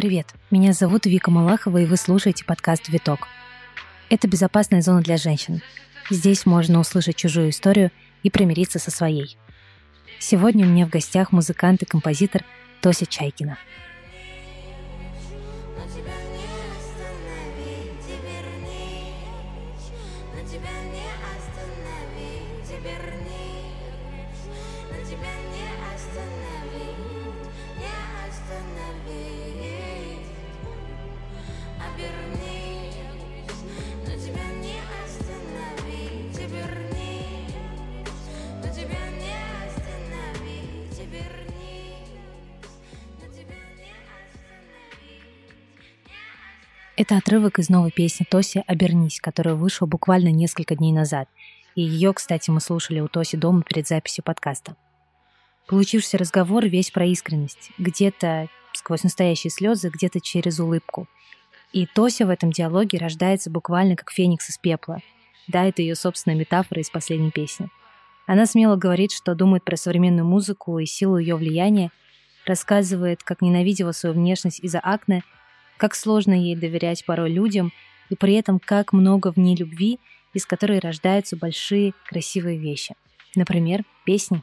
Привет, меня зовут Вика Малахова, и вы слушаете подкаст «Виток». Это безопасная зона для женщин. Здесь можно услышать чужую историю и примириться со своей. Сегодня у меня в гостях музыкант и композитор Тося Чайкина – отрывок из новой песни Тоси «Обернись», которая вышла буквально несколько дней назад. И ее, кстати, мы слушали у Тоси дома перед записью подкаста. Получившийся разговор весь про искренность. Где-то сквозь настоящие слезы, где-то через улыбку. И Тося в этом диалоге рождается буквально как феникс из пепла. Да, это ее собственная метафора из последней песни. Она смело говорит, что думает про современную музыку и силу ее влияния, рассказывает, как ненавидела свою внешность из-за акне – как сложно ей доверять порой людям, и при этом как много в ней любви, из которой рождаются большие красивые вещи. Например, песни.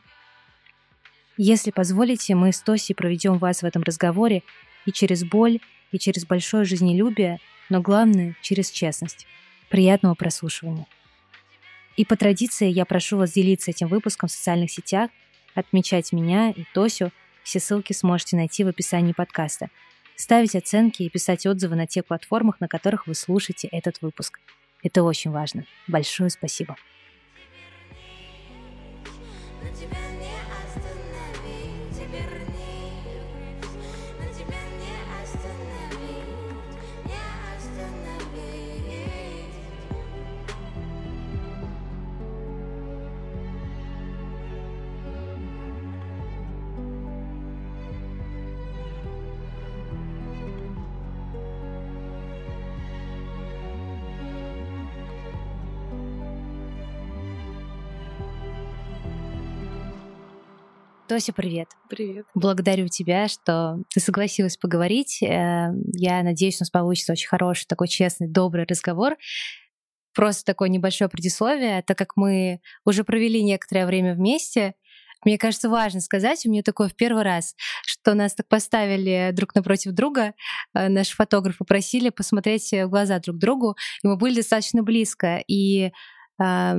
Если позволите, мы с Тоси проведем вас в этом разговоре и через боль, и через большое жизнелюбие, но главное — через честность. Приятного прослушивания. И по традиции я прошу вас делиться этим выпуском в социальных сетях, отмечать меня и Тосю. Все ссылки сможете найти в описании подкаста — ставить оценки и писать отзывы на тех платформах, на которых вы слушаете этот выпуск. Это очень важно. Большое спасибо. Тося, привет. Привет. Благодарю тебя, что ты согласилась поговорить. Э, я надеюсь, у нас получится очень хороший, такой честный, добрый разговор. Просто такое небольшое предисловие, так как мы уже провели некоторое время вместе, мне кажется, важно сказать, у меня такое в первый раз, что нас так поставили друг напротив друга, э, наши фотографы просили посмотреть в глаза друг другу, и мы были достаточно близко. И э,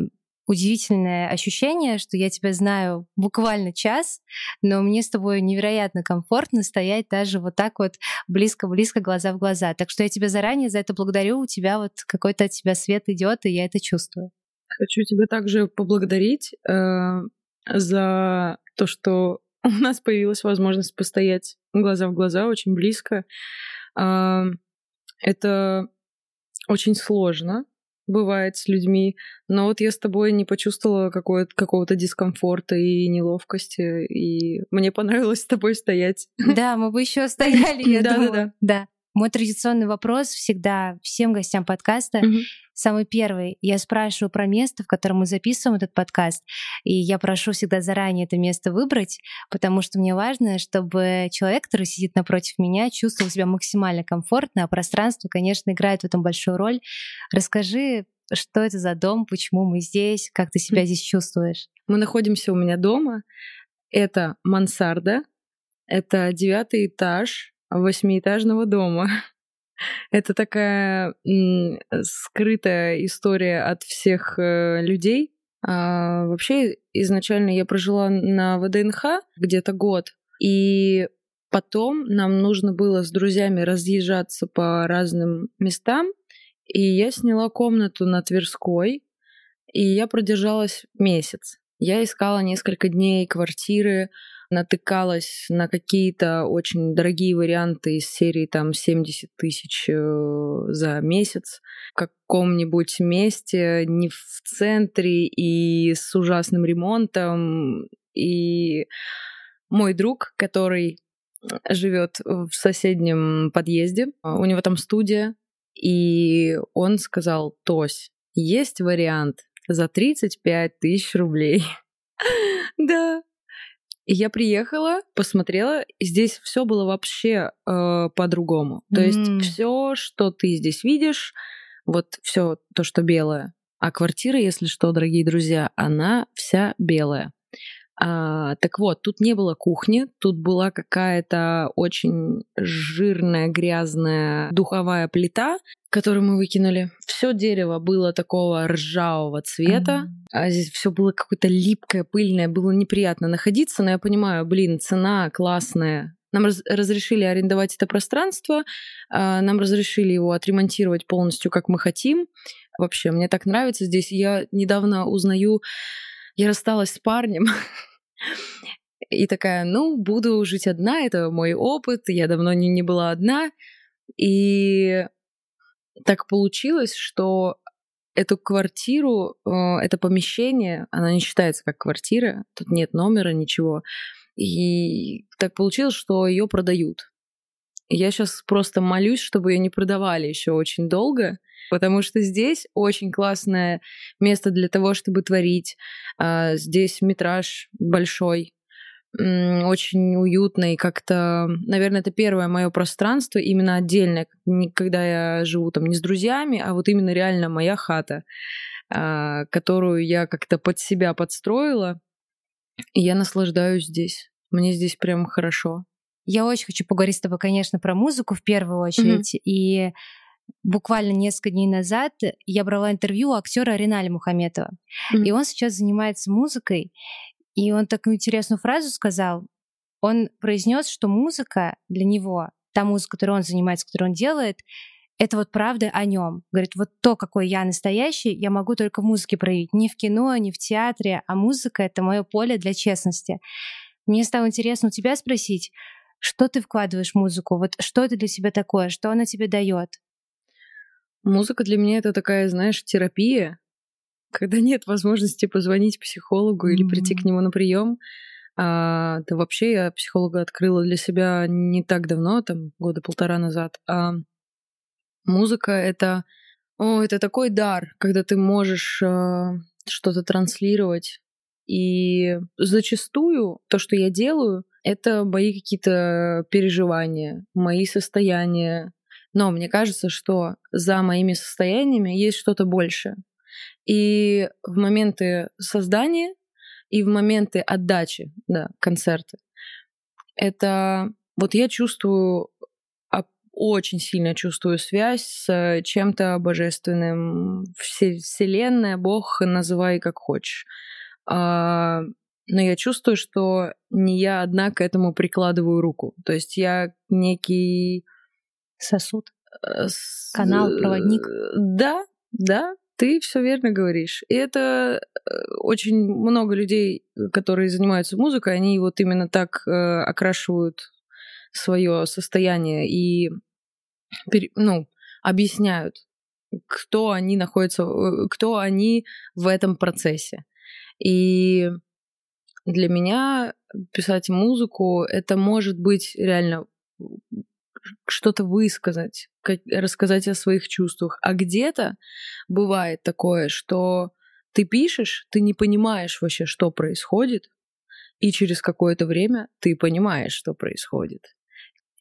удивительное ощущение, что я тебя знаю буквально час, но мне с тобой невероятно комфортно стоять даже вот так вот близко-близко глаза в глаза. Так что я тебя заранее за это благодарю. У тебя вот какой-то от тебя свет идет, и я это чувствую. Хочу тебя также поблагодарить э, за то, что у нас появилась возможность постоять глаза в глаза очень близко. Э, это очень сложно, бывает с людьми, но вот я с тобой не почувствовала какого-то дискомфорта и неловкости, и мне понравилось с тобой стоять. Да, мы бы еще стояли, я думаю. Да, да, да. Мой традиционный вопрос всегда всем гостям подкаста. Угу. Самый первый. Я спрашиваю про место, в котором мы записываем этот подкаст. И я прошу всегда заранее это место выбрать, потому что мне важно, чтобы человек, который сидит напротив меня, чувствовал себя максимально комфортно, а пространство, конечно, играет в этом большую роль. Расскажи, что это за дом, почему мы здесь, как ты себя здесь чувствуешь? Мы находимся у меня дома. Это мансарда, это девятый этаж, восьмиэтажного дома. Это такая скрытая история от всех э, людей. А, вообще, изначально я прожила на ВДНХ где-то год, и потом нам нужно было с друзьями разъезжаться по разным местам, и я сняла комнату на Тверской, и я продержалась месяц. Я искала несколько дней квартиры, натыкалась на какие-то очень дорогие варианты из серии там 70 тысяч э, за месяц в каком-нибудь месте, не в центре и с ужасным ремонтом. И мой друг, который живет в соседнем подъезде, у него там студия, и он сказал, Тось, есть вариант за 35 тысяч рублей. Да, я приехала, посмотрела, и здесь все было вообще э, по-другому. То mm. есть все, что ты здесь видишь, вот все то, что белое. А квартира, если что, дорогие друзья, она вся белая. А, так вот, тут не было кухни, тут была какая-то очень жирная, грязная духовая плита, которую мы выкинули. Все дерево было такого ржавого цвета, mm-hmm. а здесь все было какое-то липкое, пыльное, было неприятно находиться, но я понимаю, блин, цена классная, нам раз разрешили арендовать это пространство, а, нам разрешили его отремонтировать полностью, как мы хотим. Вообще, мне так нравится здесь. Я недавно узнаю, я рассталась с парнем, и такая, ну, буду жить одна, это мой опыт, я давно не, не была одна. И так получилось, что эту квартиру, э, это помещение, она не считается как квартира, тут нет номера, ничего. И так получилось, что ее продают. Я сейчас просто молюсь, чтобы ее не продавали еще очень долго, потому что здесь очень классное место для того, чтобы творить. А, здесь метраж большой, очень уютно как-то, наверное, это первое мое пространство именно отдельное, когда я живу там не с друзьями, а вот именно реально моя хата, а, которую я как-то под себя подстроила, и я наслаждаюсь здесь. Мне здесь прям хорошо. Я очень хочу поговорить с тобой, конечно, про музыку в первую очередь. Mm-hmm. И буквально несколько дней назад я брала интервью у актера Риналя Мухаметова. Mm-hmm. И он сейчас занимается музыкой. И он такую интересную фразу сказал. Он произнес, что музыка для него, та музыка, которой он занимается, которую он делает, это вот правда о нем. Говорит, вот то, какой я настоящий, я могу только в музыке проявить. Не в кино, не в театре, а музыка — это мое поле для честности. Мне стало интересно у тебя спросить, что ты вкладываешь в музыку? Вот что это для тебя такое? Что она тебе дает? Музыка для меня это такая, знаешь, терапия, когда нет возможности позвонить психологу mm-hmm. или прийти к нему на прием. А, да вообще я психолога открыла для себя не так давно, там года полтора назад. А музыка это, о, это такой дар, когда ты можешь э, что-то транслировать. И зачастую то, что я делаю, это мои какие-то переживания, мои состояния. Но мне кажется, что за моими состояниями есть что-то большее. И в моменты создания и в моменты отдачи, да, концерта, это вот я чувствую, очень сильно чувствую связь с чем-то божественным. Вселенная, Бог, называй как хочешь. Но я чувствую, что не я одна к этому прикладываю руку. То есть я некий сосуд, э, канал, проводник. Да, да, ты все верно говоришь. И это э, очень много людей, которые занимаются музыкой, они вот именно так э, окрашивают свое состояние и ну, объясняют, кто они находятся, э, кто они в этом процессе. И для меня писать музыку это может быть реально что-то высказать, как, рассказать о своих чувствах. А где-то бывает такое, что ты пишешь, ты не понимаешь вообще, что происходит, и через какое-то время ты понимаешь, что происходит.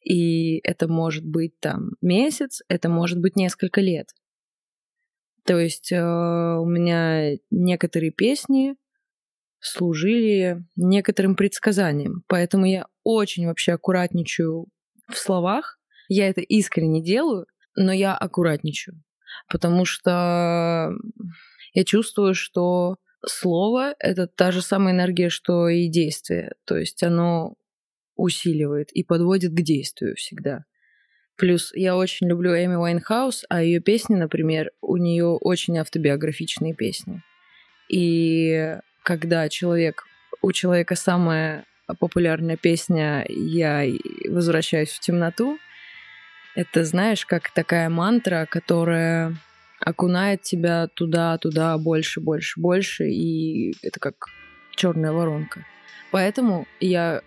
И это может быть там месяц, это может быть несколько лет. То есть э, у меня некоторые песни служили некоторым предсказанием. Поэтому я очень вообще аккуратничаю в словах. Я это искренне делаю, но я аккуратничаю. Потому что я чувствую, что слово — это та же самая энергия, что и действие. То есть оно усиливает и подводит к действию всегда. Плюс я очень люблю Эми Уайнхаус, а ее песни, например, у нее очень автобиографичные песни. И когда человек, у человека самая популярная песня «Я возвращаюсь в темноту», это, знаешь, как такая мантра, которая окунает тебя туда, туда, больше, больше, больше, и это как черная воронка. Поэтому я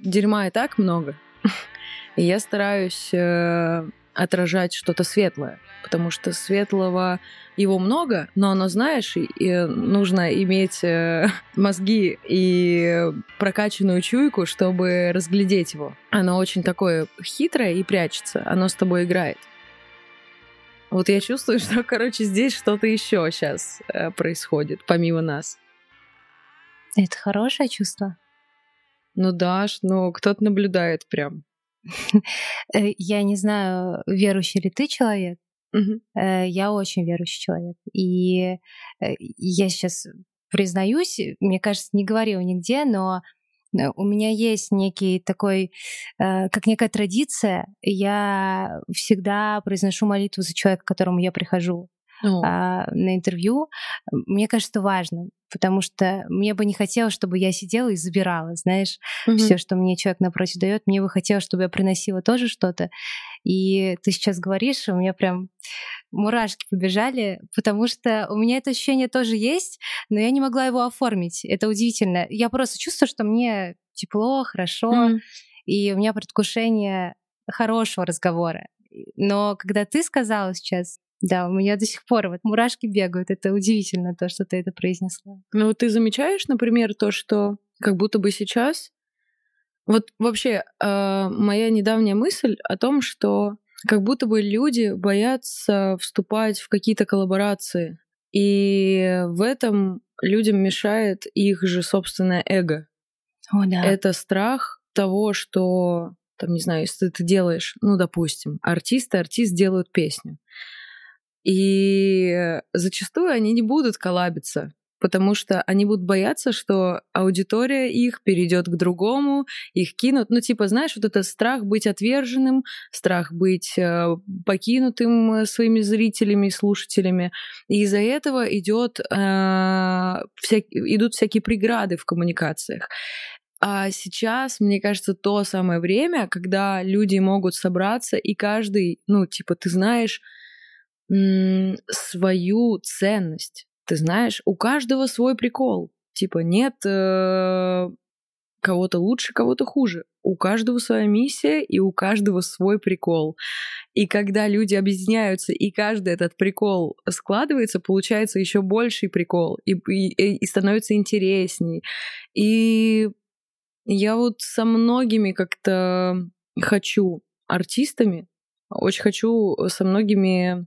дерьма и так много, и я стараюсь э, отражать что-то светлое, потому что светлого его много, но оно, знаешь, и, нужно иметь э, мозги и прокачанную чуйку, чтобы разглядеть его. Оно очень такое хитрое и прячется, оно с тобой играет. Вот я чувствую, что, короче, здесь что-то еще сейчас э, происходит, помимо нас. Это хорошее чувство? Ну да, ну кто-то наблюдает прям. Э, я не знаю, верующий ли ты человек. Угу. Я очень верующий человек. И э, я сейчас признаюсь, мне кажется, не говорила нигде, но у меня есть некий такой, как некая традиция. Я всегда произношу молитву за человека, к которому я прихожу oh. на интервью. Мне кажется, это важно потому что мне бы не хотелось, чтобы я сидела и забирала, знаешь, mm-hmm. все, что мне человек напротив дает. Мне бы хотелось, чтобы я приносила тоже что-то. И ты сейчас говоришь, у меня прям мурашки побежали, потому что у меня это ощущение тоже есть, но я не могла его оформить. Это удивительно. Я просто чувствую, что мне тепло, хорошо, mm-hmm. и у меня предвкушение хорошего разговора. Но когда ты сказала сейчас, да, у меня до сих пор вот мурашки бегают. Это удивительно, то, что ты это произнесла. Ну, вот ты замечаешь, например, то, что как будто бы сейчас... Вот вообще э, моя недавняя мысль о том, что как будто бы люди боятся вступать в какие-то коллаборации. И в этом людям мешает их же собственное эго. О, да. Это страх того, что, там, не знаю, если ты делаешь, ну, допустим, артист и артист делают песню. И зачастую они не будут коллабиться, потому что они будут бояться, что аудитория их перейдет к другому, их кинут. Ну, типа, знаешь, вот это страх быть отверженным, страх быть э, покинутым своими зрителями и слушателями. И из-за этого идет, э, вся, идут всякие преграды в коммуникациях. А сейчас, мне кажется, то самое время, когда люди могут собраться, и каждый, ну, типа, ты знаешь, свою ценность. Ты знаешь, у каждого свой прикол. Типа нет э, кого-то лучше, кого-то хуже. У каждого своя миссия и у каждого свой прикол. И когда люди объединяются, и каждый этот прикол складывается, получается еще больший прикол, и, и, и становится интересней. И я вот со многими как-то хочу артистами, очень хочу со многими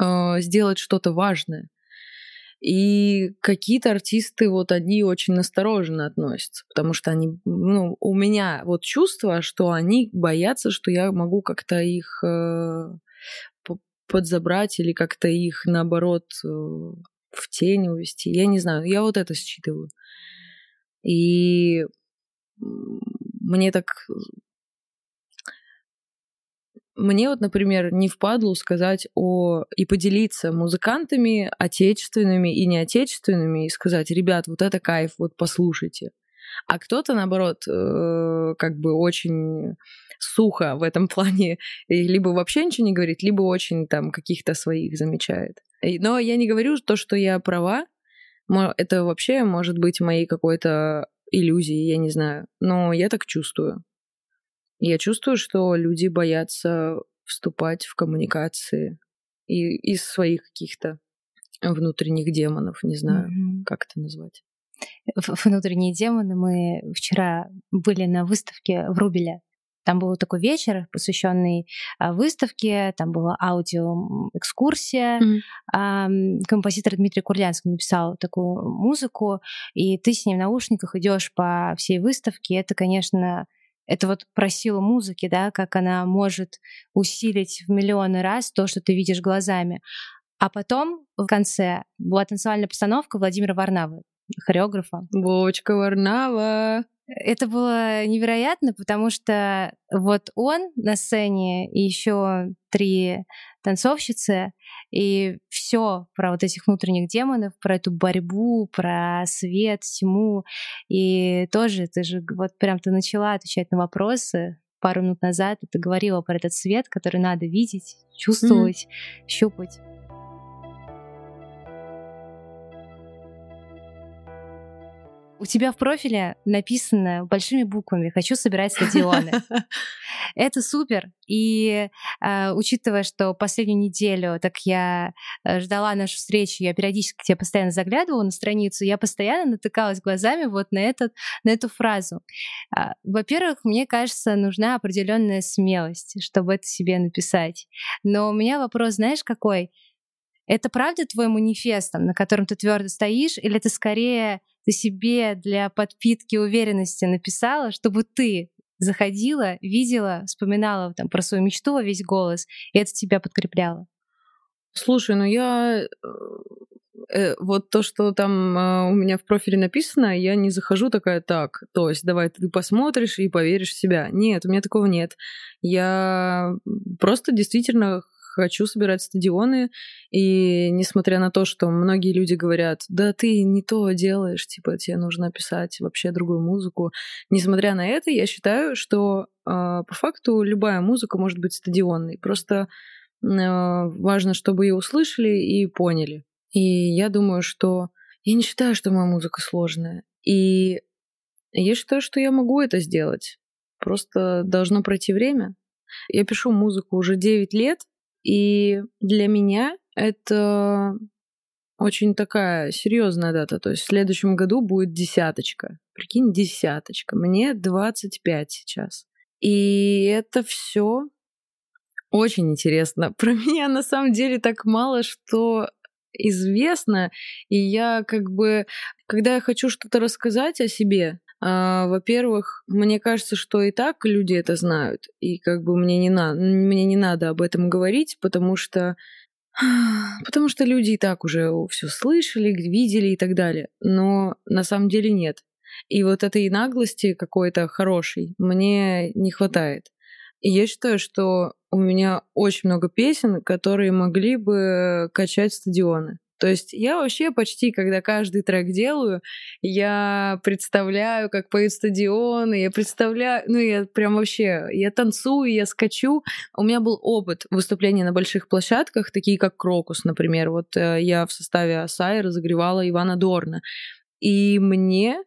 э, сделать что-то важное. И какие-то артисты, вот они очень настороженно относятся, потому что они, ну, у меня вот чувство, что они боятся, что я могу как-то их э, подзабрать или как-то их, наоборот, э, в тень увести. Я не знаю, я вот это считываю. И мне так мне вот, например, не впадло сказать о и поделиться музыкантами отечественными и неотечественными и сказать, ребят, вот это кайф, вот послушайте. А кто-то, наоборот, э, как бы очень сухо в этом плане, либо вообще ничего не говорит, либо очень там каких-то своих замечает. Но я не говорю то, что я права. Это вообще может быть моей какой-то иллюзией, я не знаю. Но я так чувствую. Я чувствую, что люди боятся вступать в коммуникации и из своих каких-то внутренних демонов, не знаю, mm-hmm. как это назвать. Внутренние демоны. Мы вчера были на выставке в Рубеле. Там был такой вечер, посвященный а, выставке, там была аудиоэкскурсия. Mm-hmm. Композитор Дмитрий Курлянский написал такую музыку, и ты с ним в наушниках идешь по всей выставке. Это, конечно, это вот про силу музыки, да, как она может усилить в миллионы раз то, что ты видишь глазами. А потом в конце была танцевальная постановка Владимира Варнавы, хореографа. Бочка Варнава! Это было невероятно, потому что вот он на сцене и еще три танцовщицы, и все про вот этих внутренних демонов, про эту борьбу, про свет, тьму. И тоже ты же вот прям ты начала отвечать на вопросы пару минут назад, и ты говорила про этот свет, который надо видеть, чувствовать, mm-hmm. щупать. У тебя в профиле написано большими буквами «Хочу собирать стадионы». Это супер. И э, учитывая, что последнюю неделю так я э, ждала нашу встречу, я периодически тебе постоянно заглядывала на страницу, я постоянно натыкалась глазами вот на, этот, на эту фразу. Э, во-первых, мне кажется, нужна определенная смелость, чтобы это себе написать. Но у меня вопрос, знаешь, какой? Это правда твой манифест, на котором ты твердо стоишь, или это скорее себе для подпитки уверенности написала, чтобы ты заходила, видела, вспоминала там про свою мечту во весь голос, и это тебя подкрепляло? Слушай, ну я э вот то, что там э, у меня в профиле написано, я не захожу такая так, то есть давай ты посмотришь и поверишь в себя. Нет, у меня такого нет. Я просто действительно хочу собирать стадионы, и несмотря на то, что многие люди говорят, да ты не то делаешь, типа тебе нужно писать вообще другую музыку, несмотря на это, я считаю, что э, по факту любая музыка может быть стадионной, просто э, важно, чтобы ее услышали и поняли. И я думаю, что я не считаю, что моя музыка сложная, и я считаю, что я могу это сделать. Просто должно пройти время. Я пишу музыку уже 9 лет, и для меня это очень такая серьезная дата. То есть в следующем году будет десяточка. Прикинь, десяточка. Мне 25 сейчас. И это все очень интересно. Про меня на самом деле так мало что известно. И я как бы, когда я хочу что-то рассказать о себе, во-первых, мне кажется, что и так люди это знают, и как бы мне не, на... мне не надо об этом говорить, потому что потому что люди и так уже все слышали, видели и так далее. Но на самом деле нет. И вот этой наглости какой-то хорошей мне не хватает. И я считаю, что у меня очень много песен, которые могли бы качать стадионы. То есть я вообще почти, когда каждый трек делаю, я представляю, как поют стадионы, я представляю, ну я прям вообще, я танцую, я скачу. У меня был опыт выступления на больших площадках, такие как Крокус, например. Вот э, я в составе Асаи разогревала Ивана Дорна. И мне,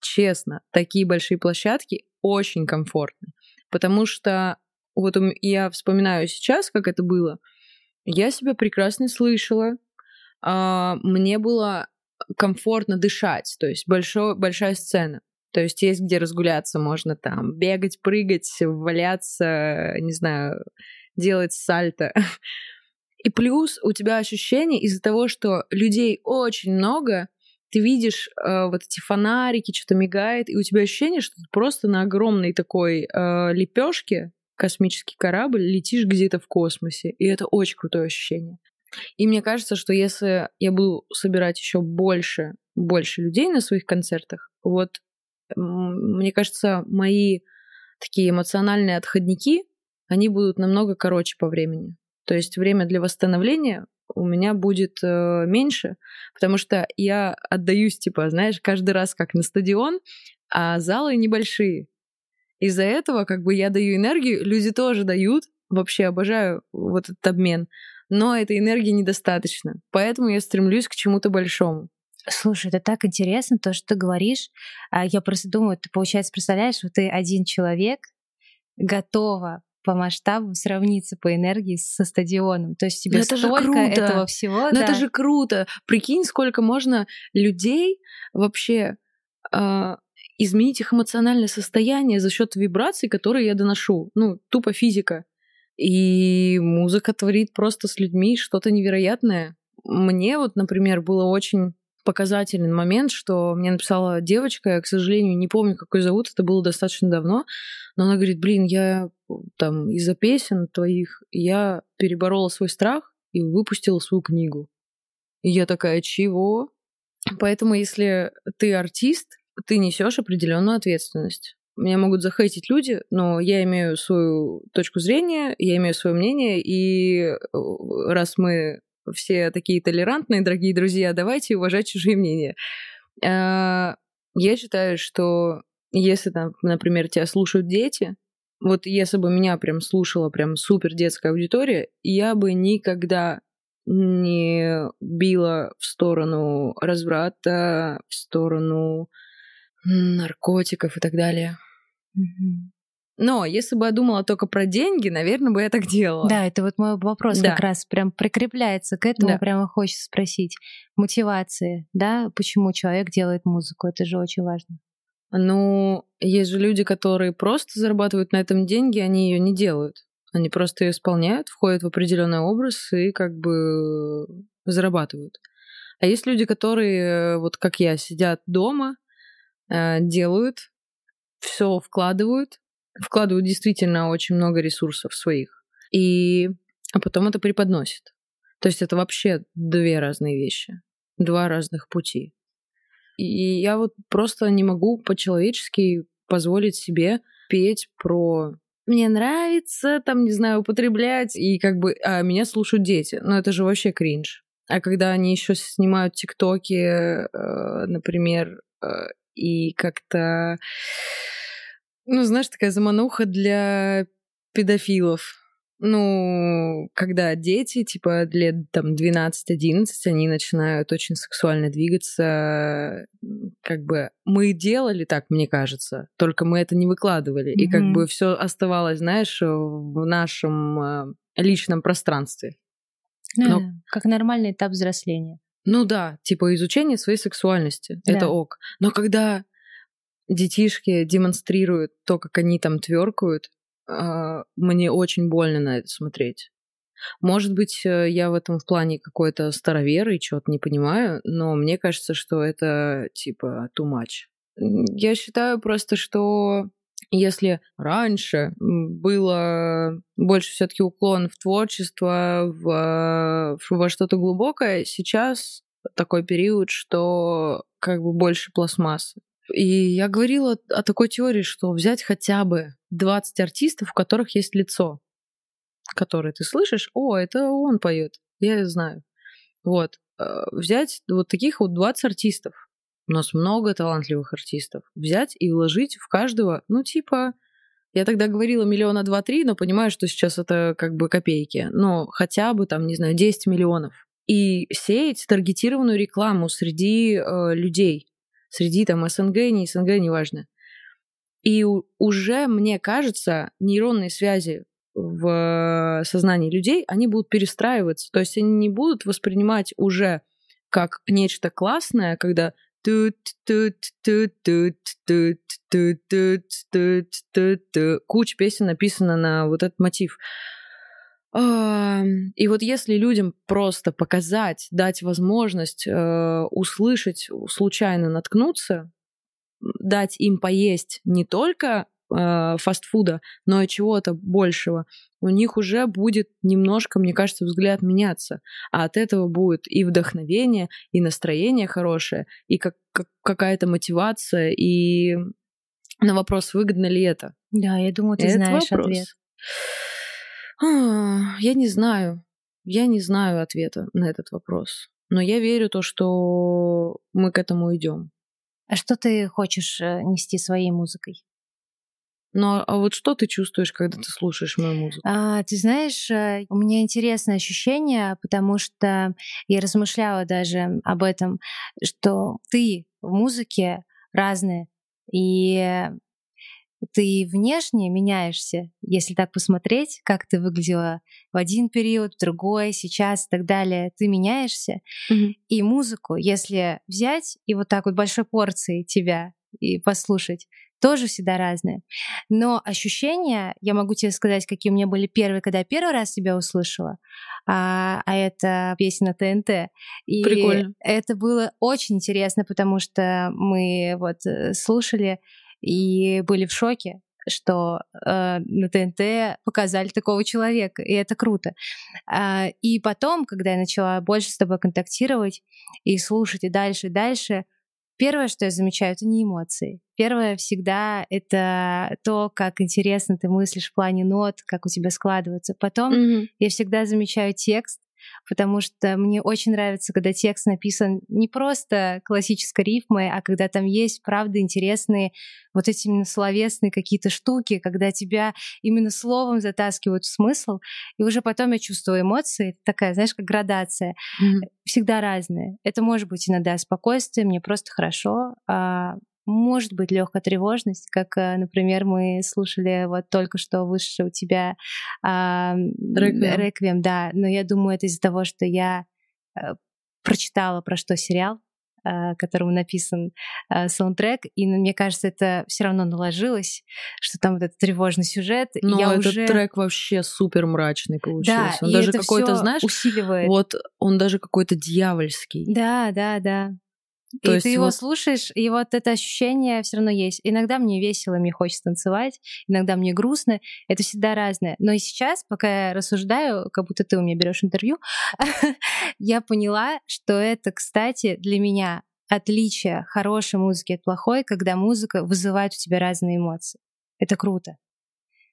честно, такие большие площадки очень комфортны. Потому что вот я вспоминаю сейчас, как это было, я себя прекрасно слышала, мне было комфортно дышать, то есть большой, большая сцена. То есть есть где разгуляться, можно там бегать, прыгать, валяться, не знаю, делать сальто. И плюс у тебя ощущение из-за того, что людей очень много, ты видишь э, вот эти фонарики, что-то мигает, и у тебя ощущение, что ты просто на огромной такой э, лепешке космический корабль летишь где-то в космосе. И это очень крутое ощущение. И мне кажется, что если я буду собирать еще больше, больше людей на своих концертах, вот мне кажется, мои такие эмоциональные отходники, они будут намного короче по времени. То есть время для восстановления у меня будет э, меньше, потому что я отдаюсь, типа, знаешь, каждый раз как на стадион, а залы небольшие. Из-за этого как бы я даю энергию, люди тоже дают. Вообще обожаю вот этот обмен но этой энергии недостаточно. Поэтому я стремлюсь к чему-то большому. Слушай, это так интересно, то, что ты говоришь. А я просто думаю, ты, получается, представляешь, вот ты один человек, готова по масштабу сравниться по энергии со стадионом. То есть тебе Но это столько же круто. этого всего. Но да. это же круто. Прикинь, сколько можно людей вообще э, изменить их эмоциональное состояние за счет вибраций, которые я доношу. Ну, тупо физика. И музыка творит просто с людьми что-то невероятное. Мне вот, например, было очень показательный момент, что мне написала девочка, я, к сожалению, не помню, какой зовут, это было достаточно давно, но она говорит, блин, я там из-за песен твоих, я переборола свой страх и выпустила свою книгу. И я такая, чего? Поэтому, если ты артист, ты несешь определенную ответственность. Меня могут захейтить люди, но я имею свою точку зрения, я имею свое мнение, и э, раз мы все такие толерантные, дорогие друзья, давайте уважать чужие мнения. А, я считаю, что если там, например, тебя слушают дети, вот если бы меня прям слушала прям супер детская аудитория, я бы никогда не била в сторону разврата, в сторону наркотиков и так далее. Но если бы я думала только про деньги, наверное, бы я так делала. Да, это вот мой вопрос да. как раз прям прикрепляется к этому, да. прямо хочется спросить. Мотивации, да, почему человек делает музыку, это же очень важно. Ну, есть же люди, которые просто зарабатывают на этом деньги, они ее не делают. Они просто ее исполняют, входят в определенный образ и как бы зарабатывают. А есть люди, которые, вот как я, сидят дома, э, делают, все вкладывают, вкладывают действительно очень много ресурсов своих, и а потом это преподносит. То есть это вообще две разные вещи, два разных пути. И я вот просто не могу по-человечески позволить себе петь про мне нравится, там, не знаю, употреблять, и как бы, а меня слушают дети. Но это же вообще кринж. А когда они еще снимают тиктоки, э, например, э, и как-то, ну, знаешь, такая замануха для педофилов. Ну, когда дети, типа, лет там 12-11, они начинают очень сексуально двигаться, как бы мы делали так, мне кажется, только мы это не выкладывали. Mm-hmm. И как бы все оставалось, знаешь, в нашем э, личном пространстве. Но... Yeah, как нормальный этап взросления. Ну да, типа изучение своей сексуальности. Да. Это ок. Но когда детишки демонстрируют то, как они там тверкают, а, мне очень больно на это смотреть. Может быть, э, я в этом в плане какой-то старовер и чего-то не понимаю, но мне кажется, что это типа too much. Я считаю просто, что если раньше было больше все-таки уклон в творчество, в, во что-то глубокое, сейчас такой период, что как бы больше пластмассы. И я говорила о такой теории, что взять хотя бы 20 артистов, у которых есть лицо, которое ты слышишь, о, это он поет, я знаю. Вот. Э, взять вот таких вот 20 артистов, у нас много талантливых артистов, взять и вложить в каждого, ну, типа, я тогда говорила миллиона два-три, но понимаю, что сейчас это как бы копейки. Но хотя бы там, не знаю, 10 миллионов. И сеять таргетированную рекламу среди э, людей среди там СНГ, не СНГ, неважно. И уже, мне кажется, нейронные связи в сознании людей, они будут перестраиваться. То есть они не будут воспринимать уже как нечто классное, когда куча песен написана на вот этот мотив. И вот если людям просто показать, дать возможность э, услышать, случайно наткнуться, дать им поесть не только э, фастфуда, но и чего-то большего, у них уже будет немножко, мне кажется, взгляд меняться. А от этого будет и вдохновение, и настроение хорошее, и как, как какая-то мотивация, и на вопрос, выгодно ли это. Да, я думаю, ты это знаешь вопрос. ответ. А, я не знаю. Я не знаю ответа на этот вопрос. Но я верю то, что мы к этому идем. А что ты хочешь э, нести своей музыкой? Ну, а вот что ты чувствуешь, когда ты слушаешь мою музыку? А, ты знаешь, э, у меня интересное ощущение, потому что я размышляла даже об этом, что ты в музыке разные. И ты внешне меняешься, если так посмотреть, как ты выглядела в один период, в другой, сейчас и так далее. Ты меняешься. Mm-hmm. И музыку, если взять и вот так вот большой порцией тебя и послушать, тоже всегда разные. Но ощущения, я могу тебе сказать, какие у меня были первые, когда я первый раз тебя услышала, а, а это песня на ТНТ. И Прикольно. это было очень интересно, потому что мы вот э, слушали и были в шоке, что э, на ТНТ показали такого человека, и это круто. А, и потом, когда я начала больше с тобой контактировать и слушать и дальше, и дальше, первое, что я замечаю, это не эмоции. Первое всегда это то, как интересно ты мыслишь в плане нот, как у тебя складывается. Потом mm-hmm. я всегда замечаю текст, потому что мне очень нравится, когда текст написан не просто классической рифмой, а когда там есть, правда, интересные вот эти именно словесные какие-то штуки, когда тебя именно словом затаскивают в смысл, и уже потом я чувствую эмоции, такая, знаешь, как градация, mm-hmm. Всегда разные. Это может быть иногда спокойствие, мне просто хорошо, а может быть легкая тревожность, как, э, например, мы слушали вот только что вышедший у тебя э, Реквием. Реквием, да. Но я думаю, это из-за того, что я э, прочитала про что сериал, которому написан э, саундтрек, и мне кажется, это все равно наложилось, что там вот этот тревожный сюжет. Но я этот уже... трек вообще супер мрачный Да, получился. он и даже это какой-то, знаешь, усиливает. вот он даже какой-то дьявольский. Да, да, да. То и есть ты его вот- слушаешь, и вот это ощущение все равно есть. Иногда мне весело, мне хочется танцевать, иногда мне грустно. Это всегда разное. Но и сейчас, пока я рассуждаю, как будто ты у меня берешь интервью, я поняла, что это, кстати, для меня отличие хорошей музыки от плохой, когда музыка вызывает у тебя разные эмоции. Это круто.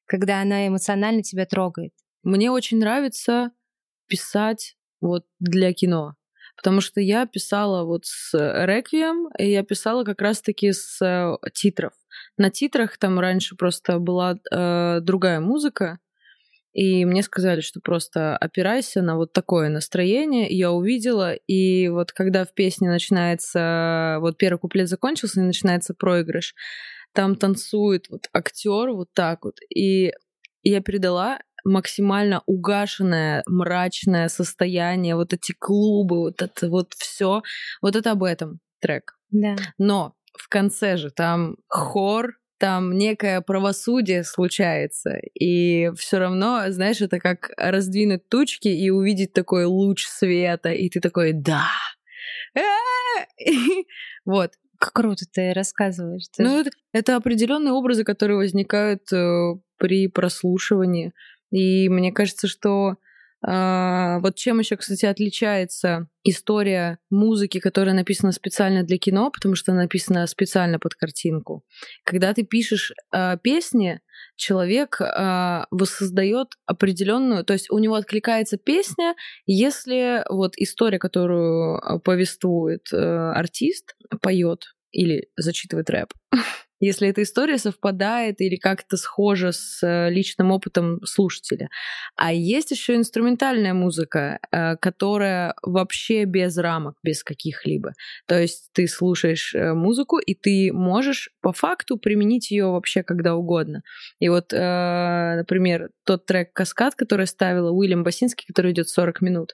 Когда она эмоционально тебя трогает. Мне очень нравится писать вот для кино. Потому что я писала вот с Реквием, и я писала как раз-таки с э, титров. На титрах там раньше просто была э, другая музыка, и мне сказали, что просто опирайся на вот такое настроение. Я увидела, и вот когда в песне начинается, вот первый куплет закончился, и начинается проигрыш, там танцует вот актер вот так вот. И я передала максимально угашенное, мрачное состояние, вот эти клубы, вот это вот все, вот это об этом трек. Да. Но в конце же там хор, там некое правосудие случается, и все равно, знаешь, это как раздвинуть тучки и увидеть такой луч света, и ты такой, да, вот. Как круто ты рассказываешь. Ты Ну, же- это, это определенные образы, которые возникают э, при прослушивании. И мне кажется, что а, вот чем еще, кстати, отличается история музыки, которая написана специально для кино, потому что написана специально под картинку. Когда ты пишешь а, песни, человек а, воссоздает определенную, то есть у него откликается песня, если вот история, которую повествует э, артист, поет или зачитывает рэп. Если эта история совпадает или как-то схожа с э, личным опытом слушателя. А есть еще инструментальная музыка, э, которая вообще без рамок, без каких-либо. То есть ты слушаешь э, музыку, и ты можешь по факту применить ее вообще когда угодно. И вот, например, тот трек «Каскад», который ставила Уильям Басинский, который идет 40 минут,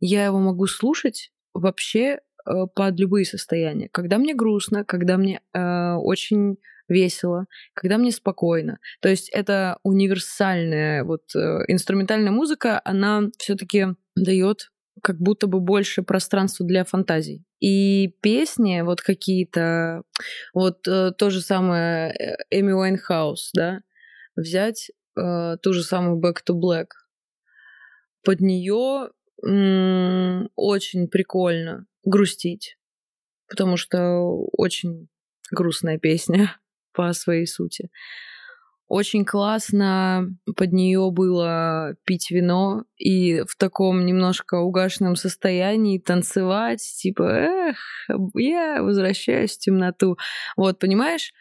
я его могу слушать вообще под любые состояния. Когда мне грустно, когда мне э, очень весело, когда мне спокойно. То есть это универсальная вот э, инструментальная музыка, она все-таки дает как будто бы больше пространства для фантазий. И песни вот какие-то, вот э, то же самое э, Эми Уайнхаус, да, взять э, ту же самую Back to Black. Под нее очень прикольно грустить, потому что очень грустная песня по своей сути. Очень классно под нее было пить вино и в таком немножко угашенном состоянии танцевать, типа, эх, я возвращаюсь в темноту. Вот, понимаешь,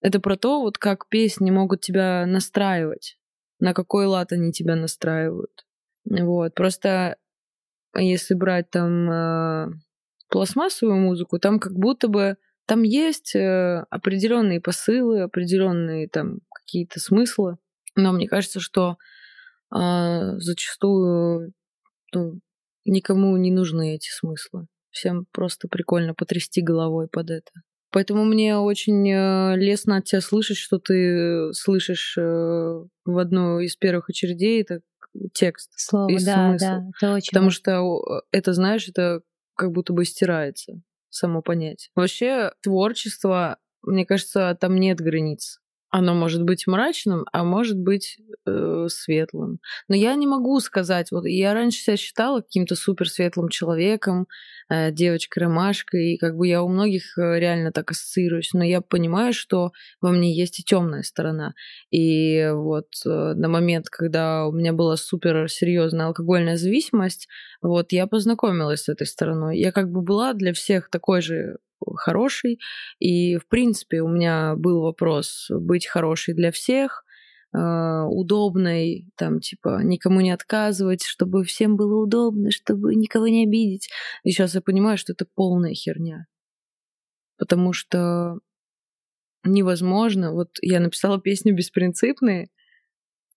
это про то, вот как песни могут тебя настраивать, на какой лад они тебя настраивают. Вот, просто если брать там э, пластмассовую музыку, там как будто бы там есть э, определенные посылы, определенные там какие-то смыслы, но мне кажется, что э, зачастую ну, никому не нужны эти смыслы. Всем просто прикольно потрясти головой под это. Поэтому мне очень э, лестно от тебя слышать, что ты слышишь э, в одну из первых очередей это текст Слово, и да, смысл. да, это очень Потому что это, знаешь, это как будто бы стирается само понятие. Вообще творчество, мне кажется, там нет границ. Оно может быть мрачным, а может быть э, светлым. Но я не могу сказать, вот я раньше себя считала каким-то супер светлым человеком, э, девочкой-ромашкой, и как бы я у многих э, реально так ассоциируюсь, но я понимаю, что во мне есть и темная сторона. И вот э, на момент, когда у меня была супер серьезная алкогольная зависимость, вот я познакомилась с этой стороной. Я как бы была для всех такой же хороший. И, в принципе, у меня был вопрос быть хорошей для всех, э, удобной, там, типа, никому не отказывать, чтобы всем было удобно, чтобы никого не обидеть. И сейчас я понимаю, что это полная херня. Потому что невозможно. Вот я написала песню «Беспринципные»,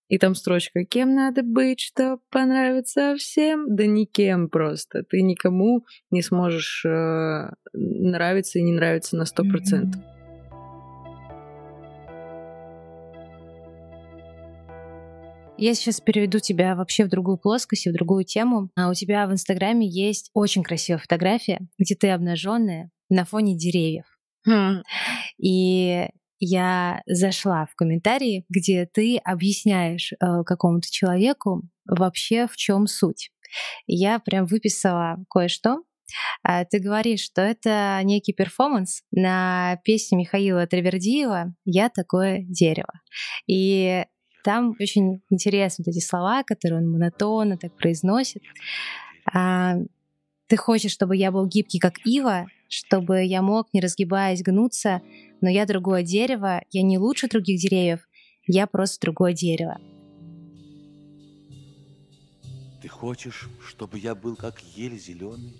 и там строчка «Кем надо быть, чтобы понравиться всем?» Да никем просто. Ты никому не сможешь э, нравиться и не нравиться на сто процентов. Я сейчас переведу тебя вообще в другую плоскость и в другую тему. А у тебя в Инстаграме есть очень красивая фотография, где ты обнаженная на фоне деревьев. Хм. И я зашла в комментарии, где ты объясняешь э, какому-то человеку вообще в чем суть. Я прям выписала кое-что. А, ты говоришь, что это некий перформанс на песне Михаила Травердиева «Я такое дерево». И там очень интересны эти слова, которые он монотонно так произносит. А, ты хочешь, чтобы я был гибкий, как ива, чтобы я мог, не разгибаясь, гнуться, но я другое дерево, я не лучше других деревьев, я просто другое дерево. Ты хочешь, чтобы я был как ель зеленый,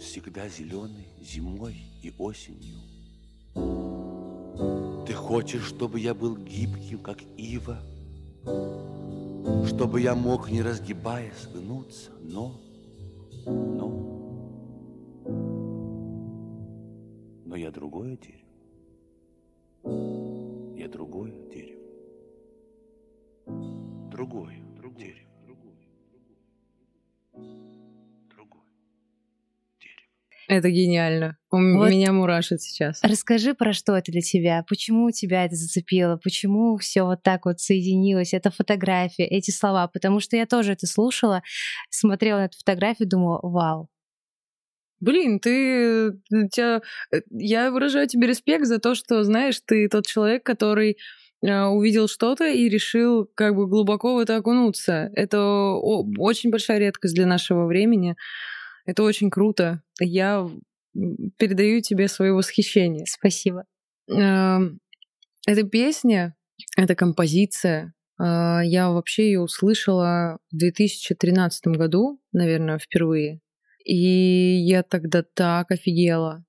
всегда зеленый зимой и осенью. Ты хочешь, чтобы я был гибким, как ива, чтобы я мог, не разгибаясь, гнуться, но, но Но я другое дерево. Я другое дерево. Другое, другое дерево. Это гениально. У вот меня мурашит сейчас. Расскажи, про что это для тебя? Почему тебя это зацепило? Почему все вот так вот соединилось? Это фотография, эти слова. Потому что я тоже это слушала, смотрела на эту фотографию, думала, вау, Блин, ты, тебя, э, я выражаю тебе респект за то, что, знаешь, ты тот человек, который э, увидел что-то и решил как бы глубоко в это окунуться. Это очень большая редкость для нашего времени. Это очень круто. Я передаю тебе свое восхищение. Спасибо. Эм, эта песня, эта композиция, э, я вообще ее услышала в 2013 году, наверное, впервые. И я тогда так офигела.